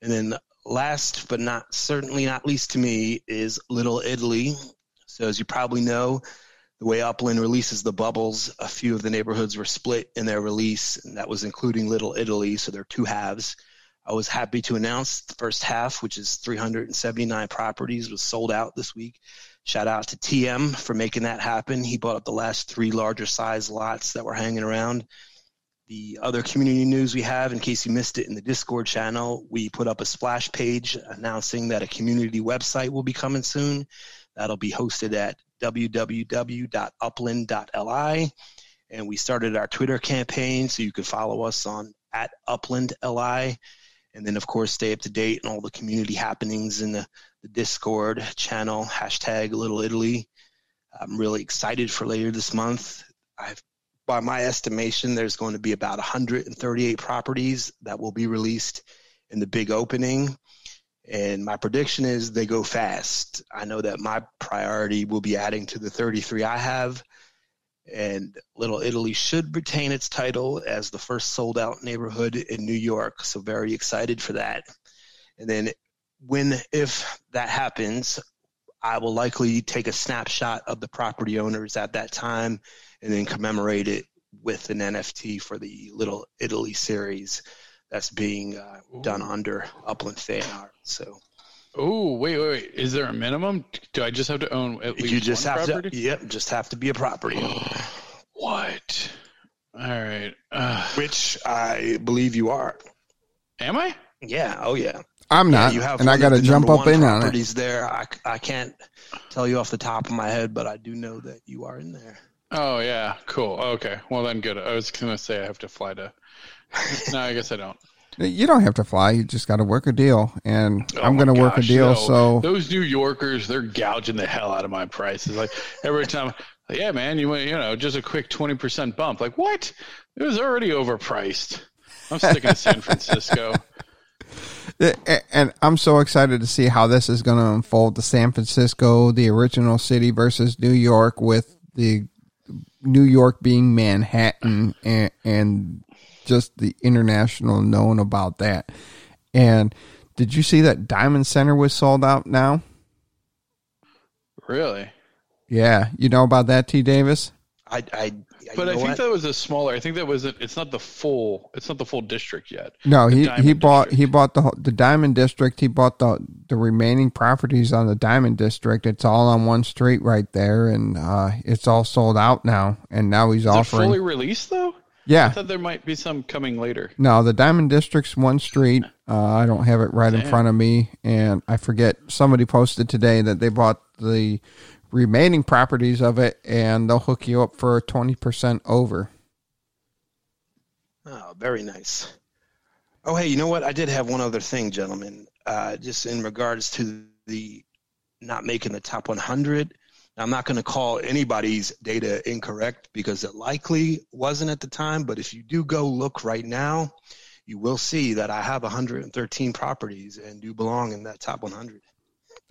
And then last but not certainly not least to me is Little Italy. So as you probably know, the way Upland releases the bubbles, a few of the neighborhoods were split in their release, and that was including Little Italy. So there are two halves. I was happy to announce the first half, which is 379 properties, was sold out this week. Shout out to TM for making that happen. He bought up the last three larger size lots that were hanging around. The other community news we have, in case you missed it in the Discord channel, we put up a splash page announcing that a community website will be coming soon. That'll be hosted at www.upland.li. And we started our Twitter campaign, so you can follow us on at Upland LI. And then, of course, stay up to date on all the community happenings in the, the Discord channel, hashtag Little Italy. I'm really excited for later this month. I've, by my estimation, there's going to be about 138 properties that will be released in the big opening. And my prediction is they go fast. I know that my priority will be adding to the 33 I have. And Little Italy should retain its title as the first sold out neighborhood in New York. So, very excited for that. And then, when, if that happens, I will likely take a snapshot of the property owners at that time and then commemorate it with an NFT for the Little Italy series that's being uh, done under Upland Fan Art. So. Oh wait, wait, wait! Is there a minimum? Do I just have to own at least you just one have property? to yep just have to be a property owner What? All right. Uh, which i believe you are am I? yeah oh yeah I'm Yeah, not, you have and I got to jump up in on it. properties there I, I can't tell you off the top of my head but i do know that you are in there Oh yeah, cool. Okay, well then good. I was gonna say I have to fly to. no, I guess I don't. You don't have to fly. You just got to work a deal, and Oh I'm going to work a deal. no. So those New Yorkers, they're gouging the hell out of my prices. Like every time, yeah, man, you you know just a quick twenty percent bump. Like what? It was already overpriced. I'm sticking to San Francisco. And I'm so excited to see how this is going to unfold. The San Francisco, the original city versus New York, with the New York being Manhattan, and, and just the international known about that. And did you see that Diamond Center was sold out now? Really? Yeah, you know about that, T. Davis. I i But I think what? that was a smaller. I think that was. A, it's not the full. It's not the full district yet. No, The he he bought District. he bought the the Diamond District. He bought the the remaining properties on the Diamond District. It's all on one street right there, and uh, it's all sold out now. And now he's Is it offering. fully released though? Yeah, I yeah, thought there might be some coming later. no, the Diamond District's one street. Uh, I don't have it right in front of me, and I forget. Somebody posted today that they bought the remaining properties of it, and they'll hook you up for twenty percent over. Oh, very nice. Oh, hey, you know what? I did have one other thing, gentlemen. Uh, just in regards to the not making the top 100. Now, I'm not going to call anybody's data incorrect because it likely wasn't at the time. But if you do go look right now, you will see that I have 113 properties and do belong in that top 100.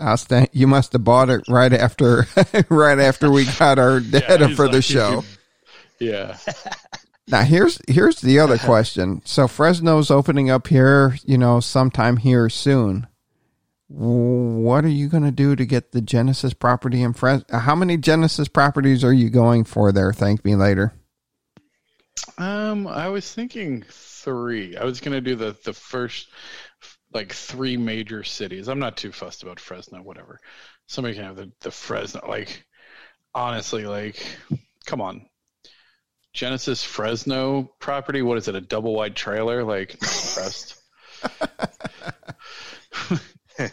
Outstanding. You must have bought it right after right after we got our data he's for the like, show. Yeah. Now here's here's the other question. So Fresno's opening up here, you know, sometime here soon. What are you going to do to get the Genesis property in Fresno? How many Genesis properties are you going for there? Thank me later. Um, I was thinking three. I was gonna do the the first like three major cities. I'm not too fussed about Fresno. Whatever. Somebody can have the the Fresno. Like honestly, like come on. Genesis Fresno property. What is it? A double wide trailer? Like not impressed.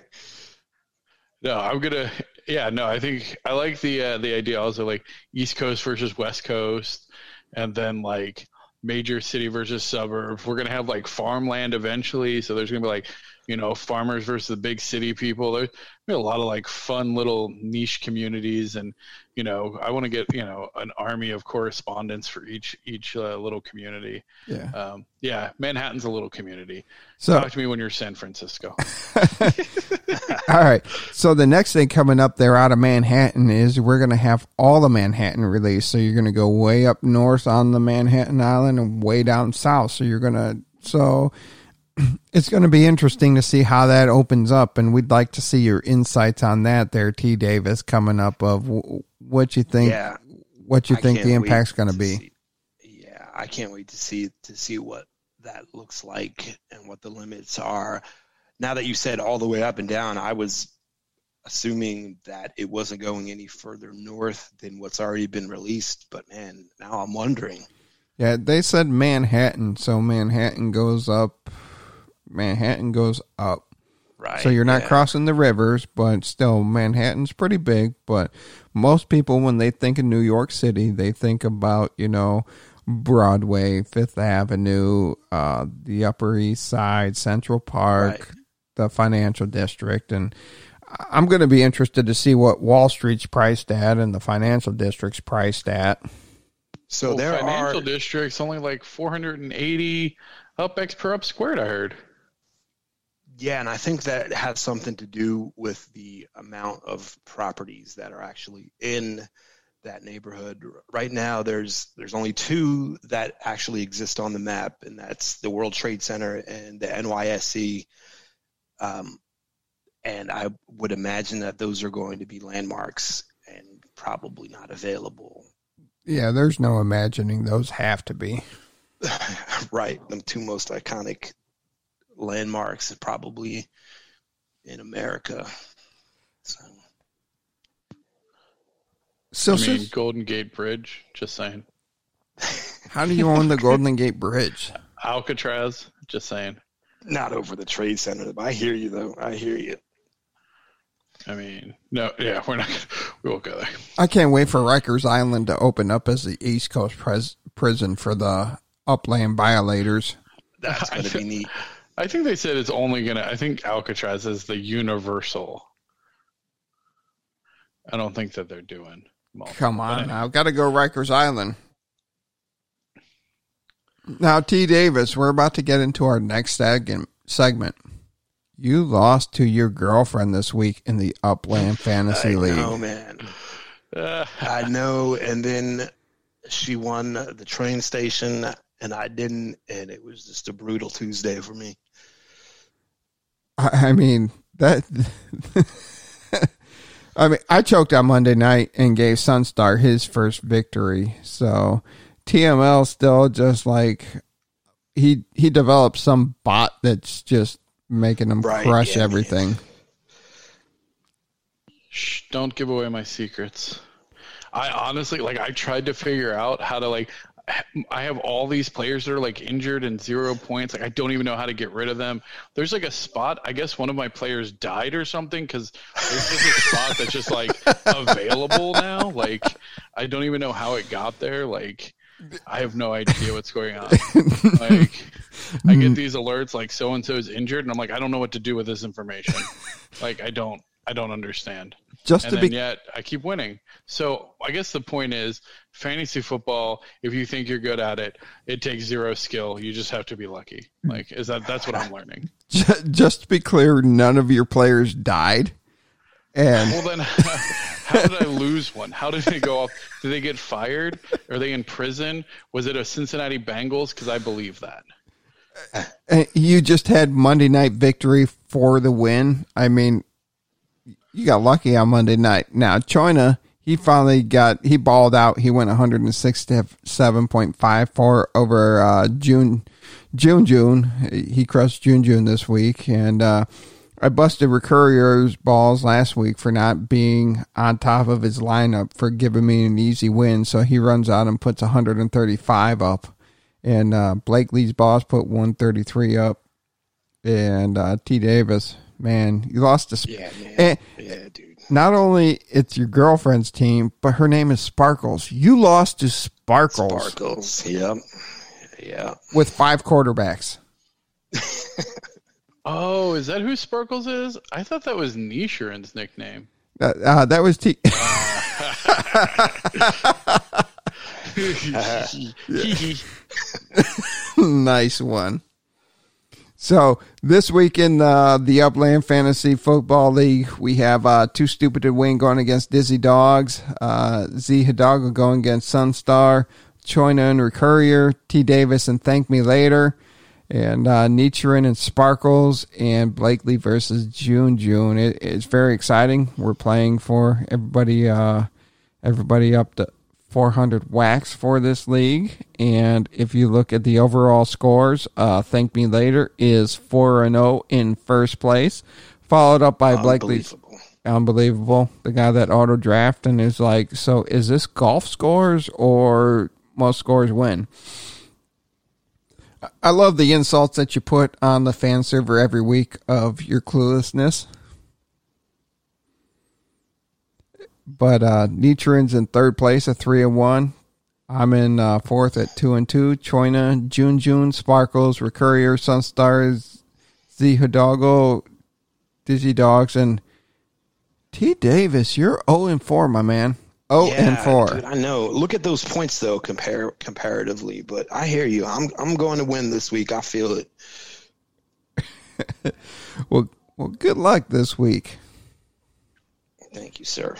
no, I'm gonna. Yeah, no, I think I like the uh, the idea also like East Coast versus West Coast, and then like major city versus suburb. We're gonna have like farmland eventually, so there's gonna be like you know farmers versus the big city people. There's a lot of like fun little niche communities, and you know I want to get you know an army of correspondents for each each uh, little community. Yeah. Um, yeah, Manhattan's a little community. So Talk to me when you're San Francisco. all right. So the next thing coming up there out of Manhattan is we're going to have all the Manhattan released. So you're going to go way up north on the Manhattan Island and way down south. So you're going to so it's going to be interesting to see how that opens up and we'd like to see your insights on that there T Davis coming up of what you think Yeah. what you I think the impact's going to be. see- yeah, I can't wait to see to see what that looks like and what the limits are. Now that you said all the way up and down, I was assuming that it wasn't going any further north than what's already been released, but man, now I'm wondering. Yeah, they said Manhattan, so Manhattan goes up Manhattan goes up. Right. So you're not yeah. crossing the rivers, but still Manhattan's pretty big. But most people, when they think of New York City, they think about you know Broadway, Fifth Avenue, uh, the Upper East Side, Central Park, Right. the financial district, and I'm going to be interested to see what Wall Street's priced at and the financial district's priced at. So Well, there financial are districts only like 480 UpX per up squared. I heard. Yeah, and I think that has something to do with the amount of properties that are actually in that neighborhood. Right now, there's there's only two that actually exist on the map, and that's the World Trade Center and the NYSE. Um, and I would imagine that those are going to be landmarks and probably not available. Yeah, there's no imagining those have to be. right, the two most iconic landmarks probably in America. So. So, I mean, sis, Golden Gate Bridge. Just saying. how do you own the Golden Gate Bridge? Alcatraz. Just saying. Not over the trade center. I hear you though. I hear you. I mean, no, yeah, we're not. We won't go there. I can't wait for Rikers Island to open up as the East Coast pres- prison for the upland violators. That's going to be neat. I think they said it's only gonna. I think Alcatraz is the universal. I don't think that they're doing. multiple, Come on anyway. now, got to go Rikers Island. Now, T. Davis, we're about to get into our next seg- segment. You lost to your girlfriend this week in the Upland Fantasy I League. know, man. Uh, I know. And then she won the train station, and I didn't, and it was just a brutal Tuesday for me. I I mean that. I mean, I choked on Monday night and gave Sunstar his first victory. So TML still just like he he developed some bot that's just making him Right, crush yeah, everything. Shh, don't give away my secrets. I honestly like I tried to figure out how to like I have all these players that are like injured and zero points. Like I don't even know how to get rid of them. There's like a spot. I guess one of my players died or something because there's a spot that's just like available now. Like I don't even know how it got there. Like I have no idea what's going on. Like I get these alerts like so and so is injured, and I'm like I don't know what to do with this information. Like I don't I don't understand Just and to be yet I keep winning. So I guess the point is, fantasy football. If you think you're good at it, it takes zero skill. You just have to be lucky. Hmm. Like is that that's what I'm learning. just to be clear, none of your players died. And Well then, how did I lose one? How did they go off? Did they get fired? Are they in prison? Was it a Cincinnati Bengals? Because I believe that. Uh, uh, you just had Monday night victory for the win. I mean, you got lucky on Monday night. Now, China, he finally got, he balled out. He went 167.54 over uh, June, June, June. He crushed June, June this week. And uh, I busted Recurrier's balls last week for not being on top of his lineup for giving me an easy win. So he runs out and puts 135 up. And uh, Blakely's boss put 133 up. And uh, T. Davis, man, you lost to. Sp- Yeah, man. and Yeah, dude. not only it's your girlfriend's team, but her name is Sparkles. You lost to Sparkles, Sparkles. Yep. Yeah. with five quarterbacks. Oh, is that who Sparkles is? I thought that was Nichiren's nickname. Uh, uh, that was T. nice one. So this week in uh, the Upland Fantasy Football League, we have uh, Too Stupid to Win going against Dizzy Dogs, uh, Z Hidalgo going against Sunstar, Choina and Recurrier, T Davis and Thank Me Later, and uh, Nichiren and Sparkles, and Blakely versus June June. It, it's very exciting. We're playing for everybody, uh, everybody up to 400 wax for this league. And if you look at the overall scores, uh, Thank Me Later is 4 and 0 in first place, followed up by Blakely's Unbelievable. unbelievable. The guy that auto draft and is like, so is this golf scores or most scores win? I love the insults that you put on the fan server every week of your cluelessness. But uh Nichiren's in third place at three and one. I'm in uh, fourth at two and two. Choina, June June, Sparkles, Recurrier, Sunstars, Z Hidalgo, Dizzy Dogs, and T Davis. You're 0 and 4, my man. 0 yeah, and 4. Dude, I know. Look at those points though, compare comparatively. But I hear you. I'm I'm going to win this week. I feel it. well, well, good luck this week. Thank you, sir.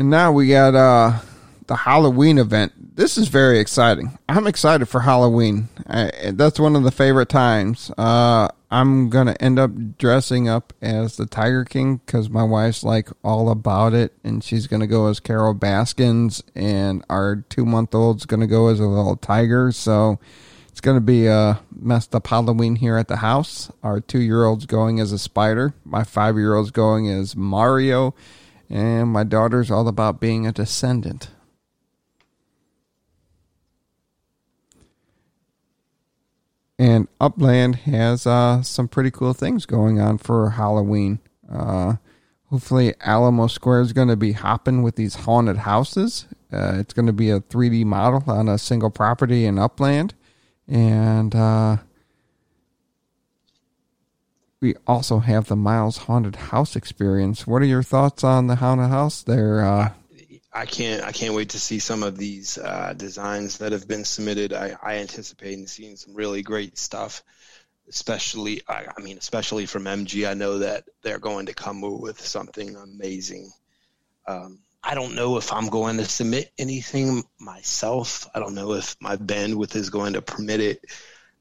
And now we got uh the Halloween event. This is very exciting. I'm excited for Halloween. I, that's one of the favorite times. Uh, I'm gonna end up dressing up as the Tiger King because my wife's like all about it, and she's gonna go as Carole Baskins, and our two month old's gonna go as a little tiger. So it's gonna be a messed up Halloween here at the house. Our two year old's going as a spider. My five year old's going as Mario and my daughter's all about being a descendant. And Upland has uh, some pretty cool things going on for Halloween. Uh, hopefully, Alamo Square is going to be hopping with these haunted houses. Uh, it's going to be a 3D model on a single property in Upland. And uh, we also have the Miles Haunted House experience. What are your thoughts on the haunted house there? Uh, I can't. I can't wait to see some of these uh, designs that have been submitted. I, I anticipate seeing some really great stuff, especially. I, I, mean, especially from MG. I know that they're going to come with something amazing. Um, I don't know if I'm going to submit anything myself. I don't know if my bandwidth is going to permit it.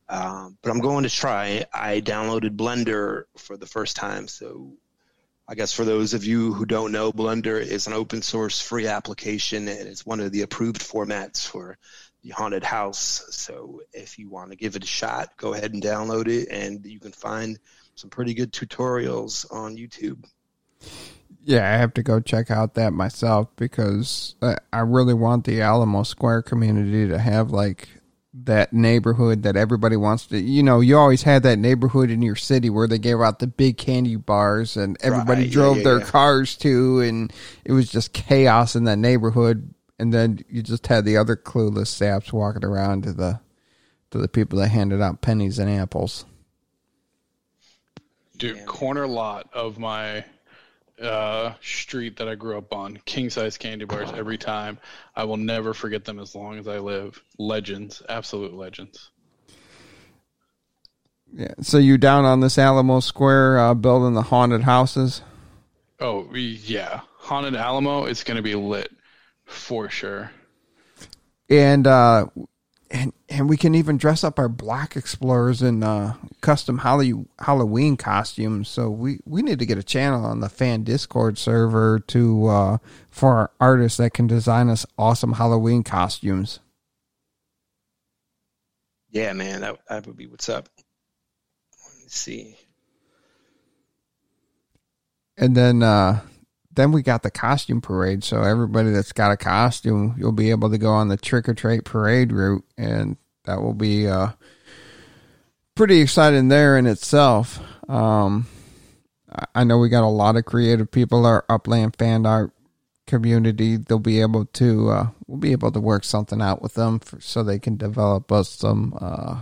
Um, but I'm going to try. I downloaded Blender for the first time, so I guess for those of you who don't know, Blender is an open source free application, and it's one of the approved formats for the haunted house. So if you want to give it a shot, go ahead and download it, and you can find some pretty good tutorials on YouTube. Yeah, I have to go check out that myself because I really want the Alamo Square community to have like that neighborhood that everybody wants to you know you always had that neighborhood in your city where they gave out the big candy bars and everybody right, drove yeah, their yeah. cars to and it was just chaos in that neighborhood. And then you just had the other clueless saps walking around to the to the people that handed out pennies and apples. Dude corner lot of my uh, street that I grew up on. King size candy bars every time. I will never forget them as long as I live. Legends, absolute legends. Yeah. So you down on this Alamo Square uh, building the haunted houses? Oh yeah, haunted Alamo. It's going to be lit for sure. And uh, and and we can even dress up our block explorers in uh, custom Halloween costumes. So we, we need to get a channel on the fan Discord server to uh, for our artists that can design us awesome Halloween costumes. Yeah, man, that that would be what's up. Let's see. And then uh, then we got the costume parade. So everybody that's got a costume, you'll be able to go on the trick or treat parade route, and that will be uh, pretty exciting there in itself. Um, I know we got a lot of creative people. Our Upland fan art community, they'll be able to uh, we'll be able to work something out with them for, so they can develop us some uh,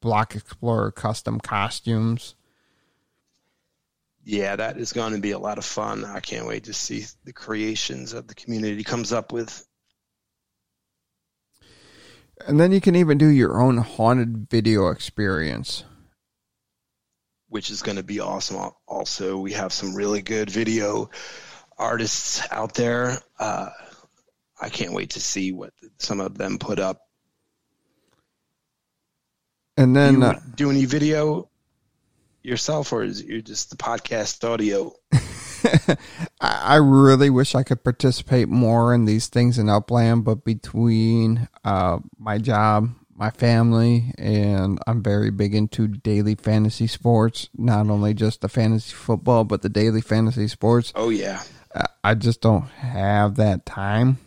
Block Explorer custom costumes yeah, that is going to be a lot of fun. I can't wait to see the creations that the community comes up with. And then you can even do your own haunted video experience. Which is going to be awesome. Also, we have some really good video artists out there. Uh, I can't wait to see what some of them put up. And then do, you, uh, do any video yourself, or is it just the podcast audio? I really wish I could participate more in these things in Upland, but between uh, my job, my family, and I'm very big into daily fantasy sports. Not only just the fantasy football, but the daily fantasy sports. Oh yeah, I just don't have that time,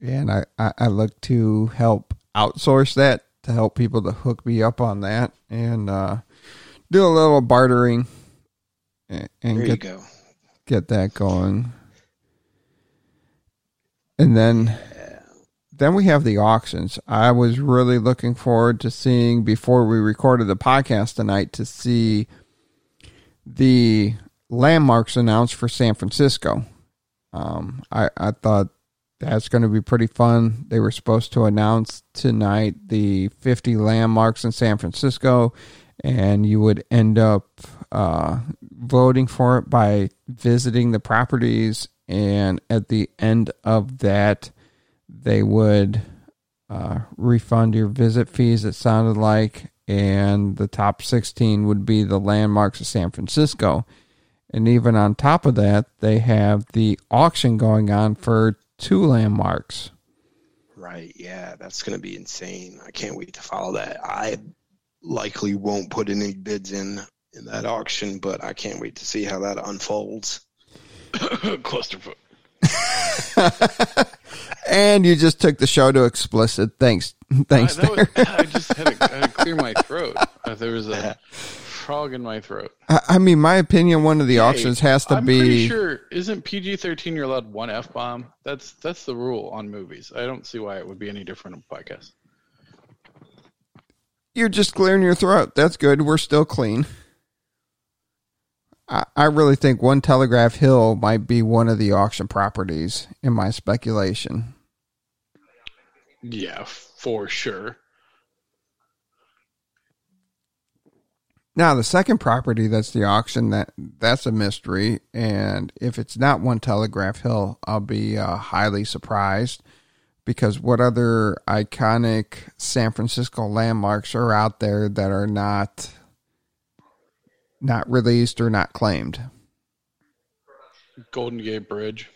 and I, I, I look to help outsource that to help people to hook me up on that, and uh, do a little bartering and, and get go. get that going. And then then we have the auctions. I was really looking forward to seeing before we recorded the podcast tonight to see the landmarks announced for San Francisco. Um, I, I thought that's going to be pretty fun. They were supposed to announce tonight the 50 landmarks in San Francisco, and you would end up uh, voting for it by visiting the properties. And at the end of that, they would uh, refund your visit fees, it sounded like. And the top 16 would be the landmarks of San Francisco. And even on top of that, they have the auction going on for two landmarks. Right. Yeah, that's going to be insane. I can't wait to follow that. I likely won't put any bids in in that auction, but I can't wait to see how that unfolds. Clusterfuck. and you just took the show to explicit. Thanks. Thanks. I, was, I just had to, had to, clear my throat. Uh, there was a frog in my throat. I, I mean, my opinion, one of the hey, auctions has to I'm be. Pretty sure isn't PG thirteen? You're allowed one f bomb. That's that's the rule on movies. I don't see why it would be any different on podcasts. You're just clearing your throat. That's good. We're still clean. I, I really think One Telegraph Hill might be one of the auction properties in my speculation. Yeah, for sure. Now the second property that's the auction that that's a mystery, and if it's not one Telegraph Hill, I'll be uh, highly surprised because what other iconic San Francisco landmarks are out there that are not not released or not claimed? Golden Gate Bridge.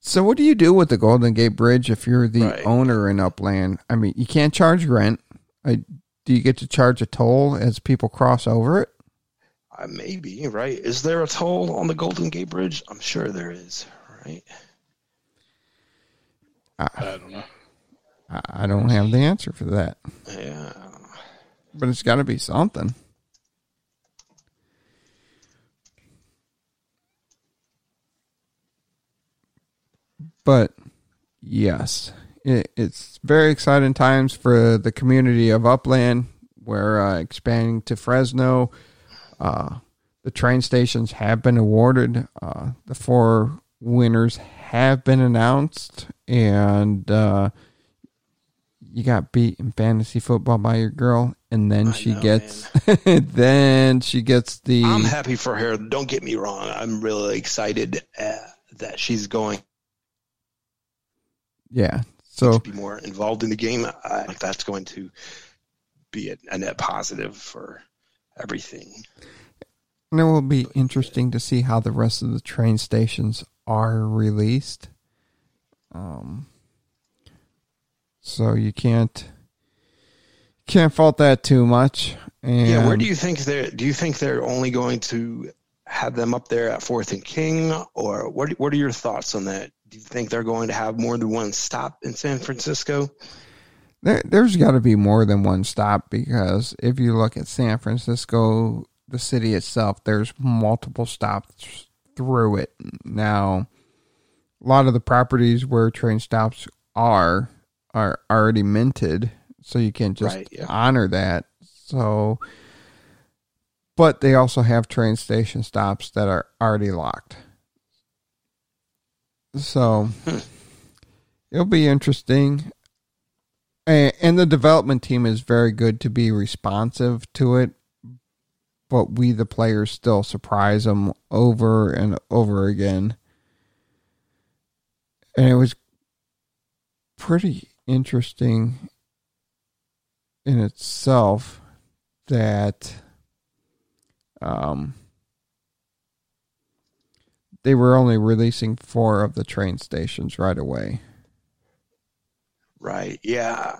So what do you do with the Golden Gate Bridge if you're the right. owner in Upland? I mean, you can't charge rent. I, do you get to charge a toll as people cross over it? Uh, maybe, right? Is there a toll on the Golden Gate Bridge? I'm sure there is, right? I, I don't know. I, I don't have the answer for that. Yeah. But it's got to be something. But yes, it, it's very exciting times for the community of Upland. We're uh, expanding to Fresno. Uh, the train stations have been awarded. Uh, the four winners have been announced, and uh, you got beat in fantasy football by your girl, and then I she know, gets, then she gets the. I'm happy for her. Don't get me wrong. I'm really excited uh, that she's going yeah. So be more involved in the game, I think that's going to be a, a net positive for everything. And it will be interesting to see how the rest of the train stations are released. Um, so you can't can't fault that too much. And yeah, where do you think they're? Do you think they're only going to have them up there at Fourth and King, or what? What are your thoughts on that? do you think they're going to have more than one stop in San Francisco? There, there's got to be more than one stop because if you look at San Francisco, the city itself, there's multiple stops through it. Now, a lot of the properties where train stops are are already minted, so you can just right, yeah. honor that. So, but they also have train station stops that are already locked. So hmm. it'll be interesting. And, the development team is very good to be responsive to it, but we, the players, still surprise them over and over again. And it was pretty interesting in itself that um, they were only releasing four of the train stations right away. Right. Yeah.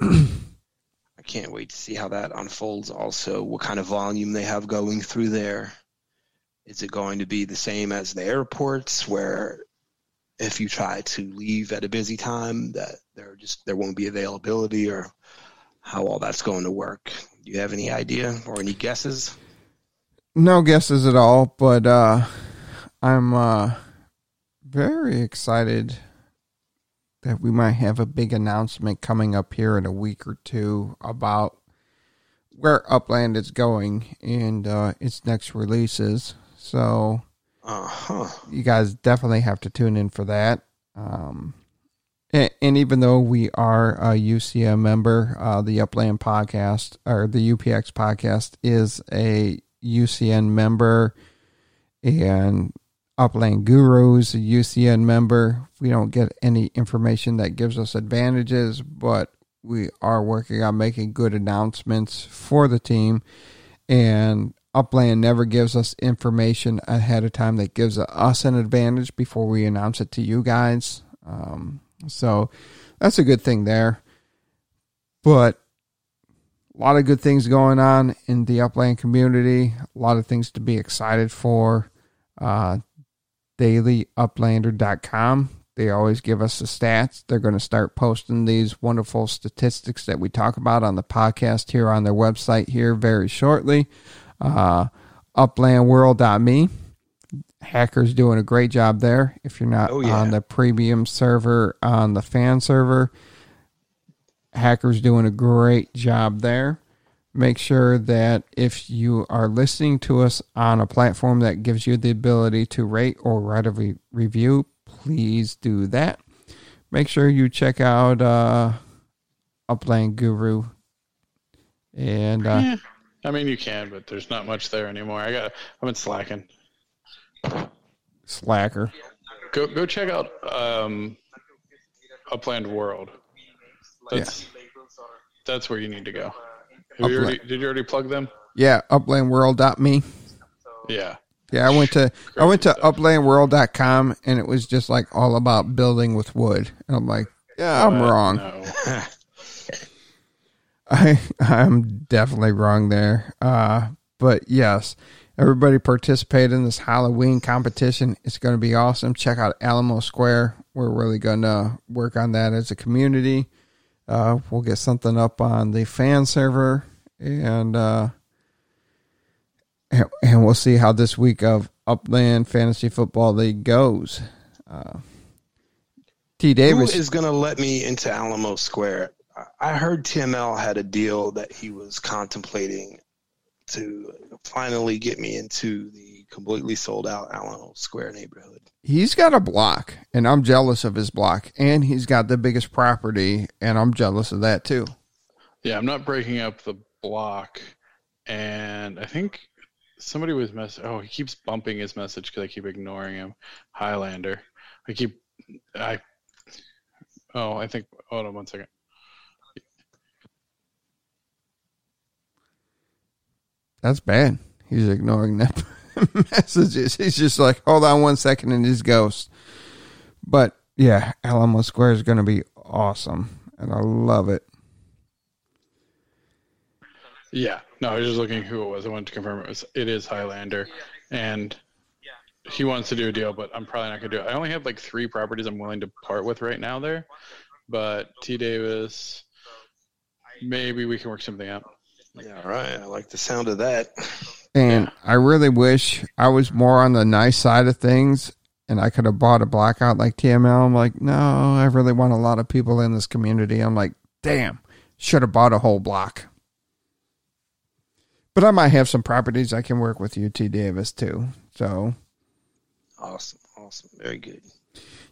Can't wait to see how that unfolds. Also, what kind of volume they have going through there. Is it going to be the same as the airports, where if you try to leave at a busy time, that there just there won't be availability, or how all that's going to work? Do you have any idea or any guesses? no guesses at all, but uh, I'm uh, very excited that we might have a big announcement coming up here in a week or two about where Upland is going and uh, its next releases. So Uh-huh. you guys definitely have to tune in for that. Um, and, and even though we are a UCM member, uh, the Upland podcast or the UPX podcast is a UCN member, and Upland Gurus a UCN member. We don't get any information that gives us advantages, but we are working on making good announcements for the team. And Upland never gives us information ahead of time that gives us an advantage before we announce it to you guys. Um, so that's a good thing there. But a lot of good things going on in the Upland community. A lot of things to be excited for. Uh, DailyUplander.com. They always give us the stats. They're going to start posting these wonderful statistics that we talk about on the podcast here on their website here very shortly. Uh, uplandworld.me. Hackers doing a great job there. If you're not Oh, yeah. on the premium server on the fan server, Hackers doing a great job there. Make sure that if you are listening to us on a platform that gives you the ability to rate or write a re- review, please do that. Make sure you check out uh, Upland Guru. And uh, Yeah. I mean, you can, but there's not much there anymore. I got. I've been slacking. Slacker. Go go check out um, Upland World. That's that's where you need to go. Have you already, did you already plug them? Yeah, uplandworld.me. Yeah. Yeah, I went to I went to uplandworld.com and it was just like all about building with wood. And I'm like, yeah, I'm Uh, wrong. No. I I'm definitely wrong there. Uh, but yes, everybody participate in this Halloween competition. It's going to be awesome. Check out Alamo Square. We're really going to work on that as a community. Uh, we'll get something up on the fan server and uh, and, and we'll see how this week of Upland Fantasy Football League goes. Uh, T. Davis. is going to let me into Alamo Square? I heard TML had a deal that he was contemplating to finally get me into the completely sold out Alamo Square neighborhood. He's got a block, and I'm jealous of his block, and he's got the biggest property, and I'm jealous of that too. Yeah, I'm not breaking up the block, and I think somebody was mess. Oh, he keeps bumping his message because I keep ignoring him. Highlander. I keep. I. Oh, I think. Hold on one second. That's bad. He's ignoring that messages. He's just like, hold on one second, and he's ghost. But yeah, Alamo Square is going to be awesome, and I love it. Yeah. No, I was just looking who it was. I wanted to confirm it was. It is Highlander, and he wants to do a deal, but I'm probably not gonna do it. I only have like three properties I'm willing to part with right now there, but T Davis. Maybe we can work something out. Yeah, all right. I like the sound of that. And I really wish I was more on the nice side of things and I could have bought a blackout like TML. I'm like, no, I really want a lot of people in this community. I'm like, damn, should have bought a whole block. But I might have some properties I can work with UT Davis too. So, Awesome. Awesome. Very good.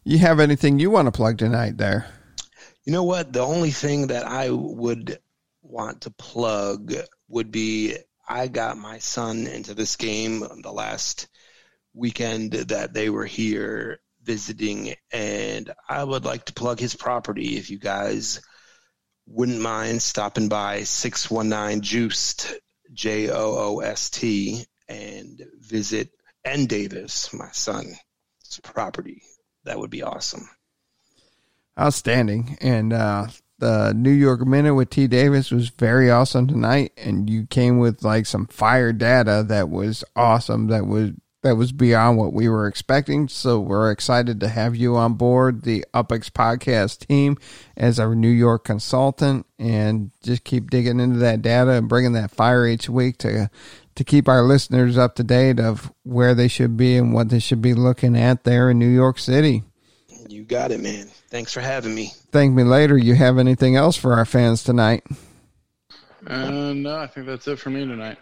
you have anything you want to plug tonight there? You know what? The only thing that I would want to plug would be I got my son into this game the last weekend that they were here visiting, and I would like to plug his property if you guys wouldn't mind stopping by 619 Joost, J O O S T, and visit N Davis, my son's property. That would be awesome. Outstanding. And uh, the New York Minute with T. Davis was very awesome tonight. And you came with like some fire data that was awesome. That was that was beyond what we were expecting. So we're excited to have you on board the UpX podcast team as our New York consultant and just keep digging into that data and bringing that fire each week to to keep our listeners up to date of where they should be and what they should be looking at there in New York City. You got it, man. Thanks for having me. Thank me later. You have anything else for our fans tonight? Uh, no, I think that's it for me tonight.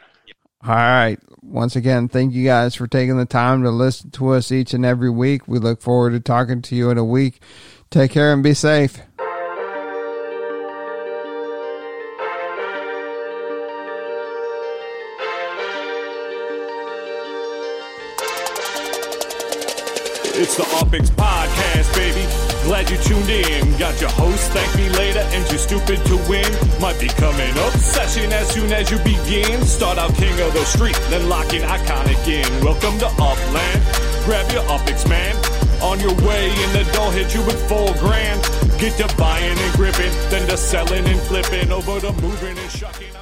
All right. Once again, thank you guys for taking the time to listen to us each and every week. We look forward to talking to you in a week. Take care and be safe. It's the UpX Baby. Glad you tuned in. Got your host, thank me later, and you're stupid to win. Might become an obsession as soon as you begin. Start out king of the street, then lock in iconic in. Welcome to Upland. Grab your UpX, man. On your way, and the door hit you with four grand. Get to buying and gripping, then to selling and flipping, over to moving and shucking.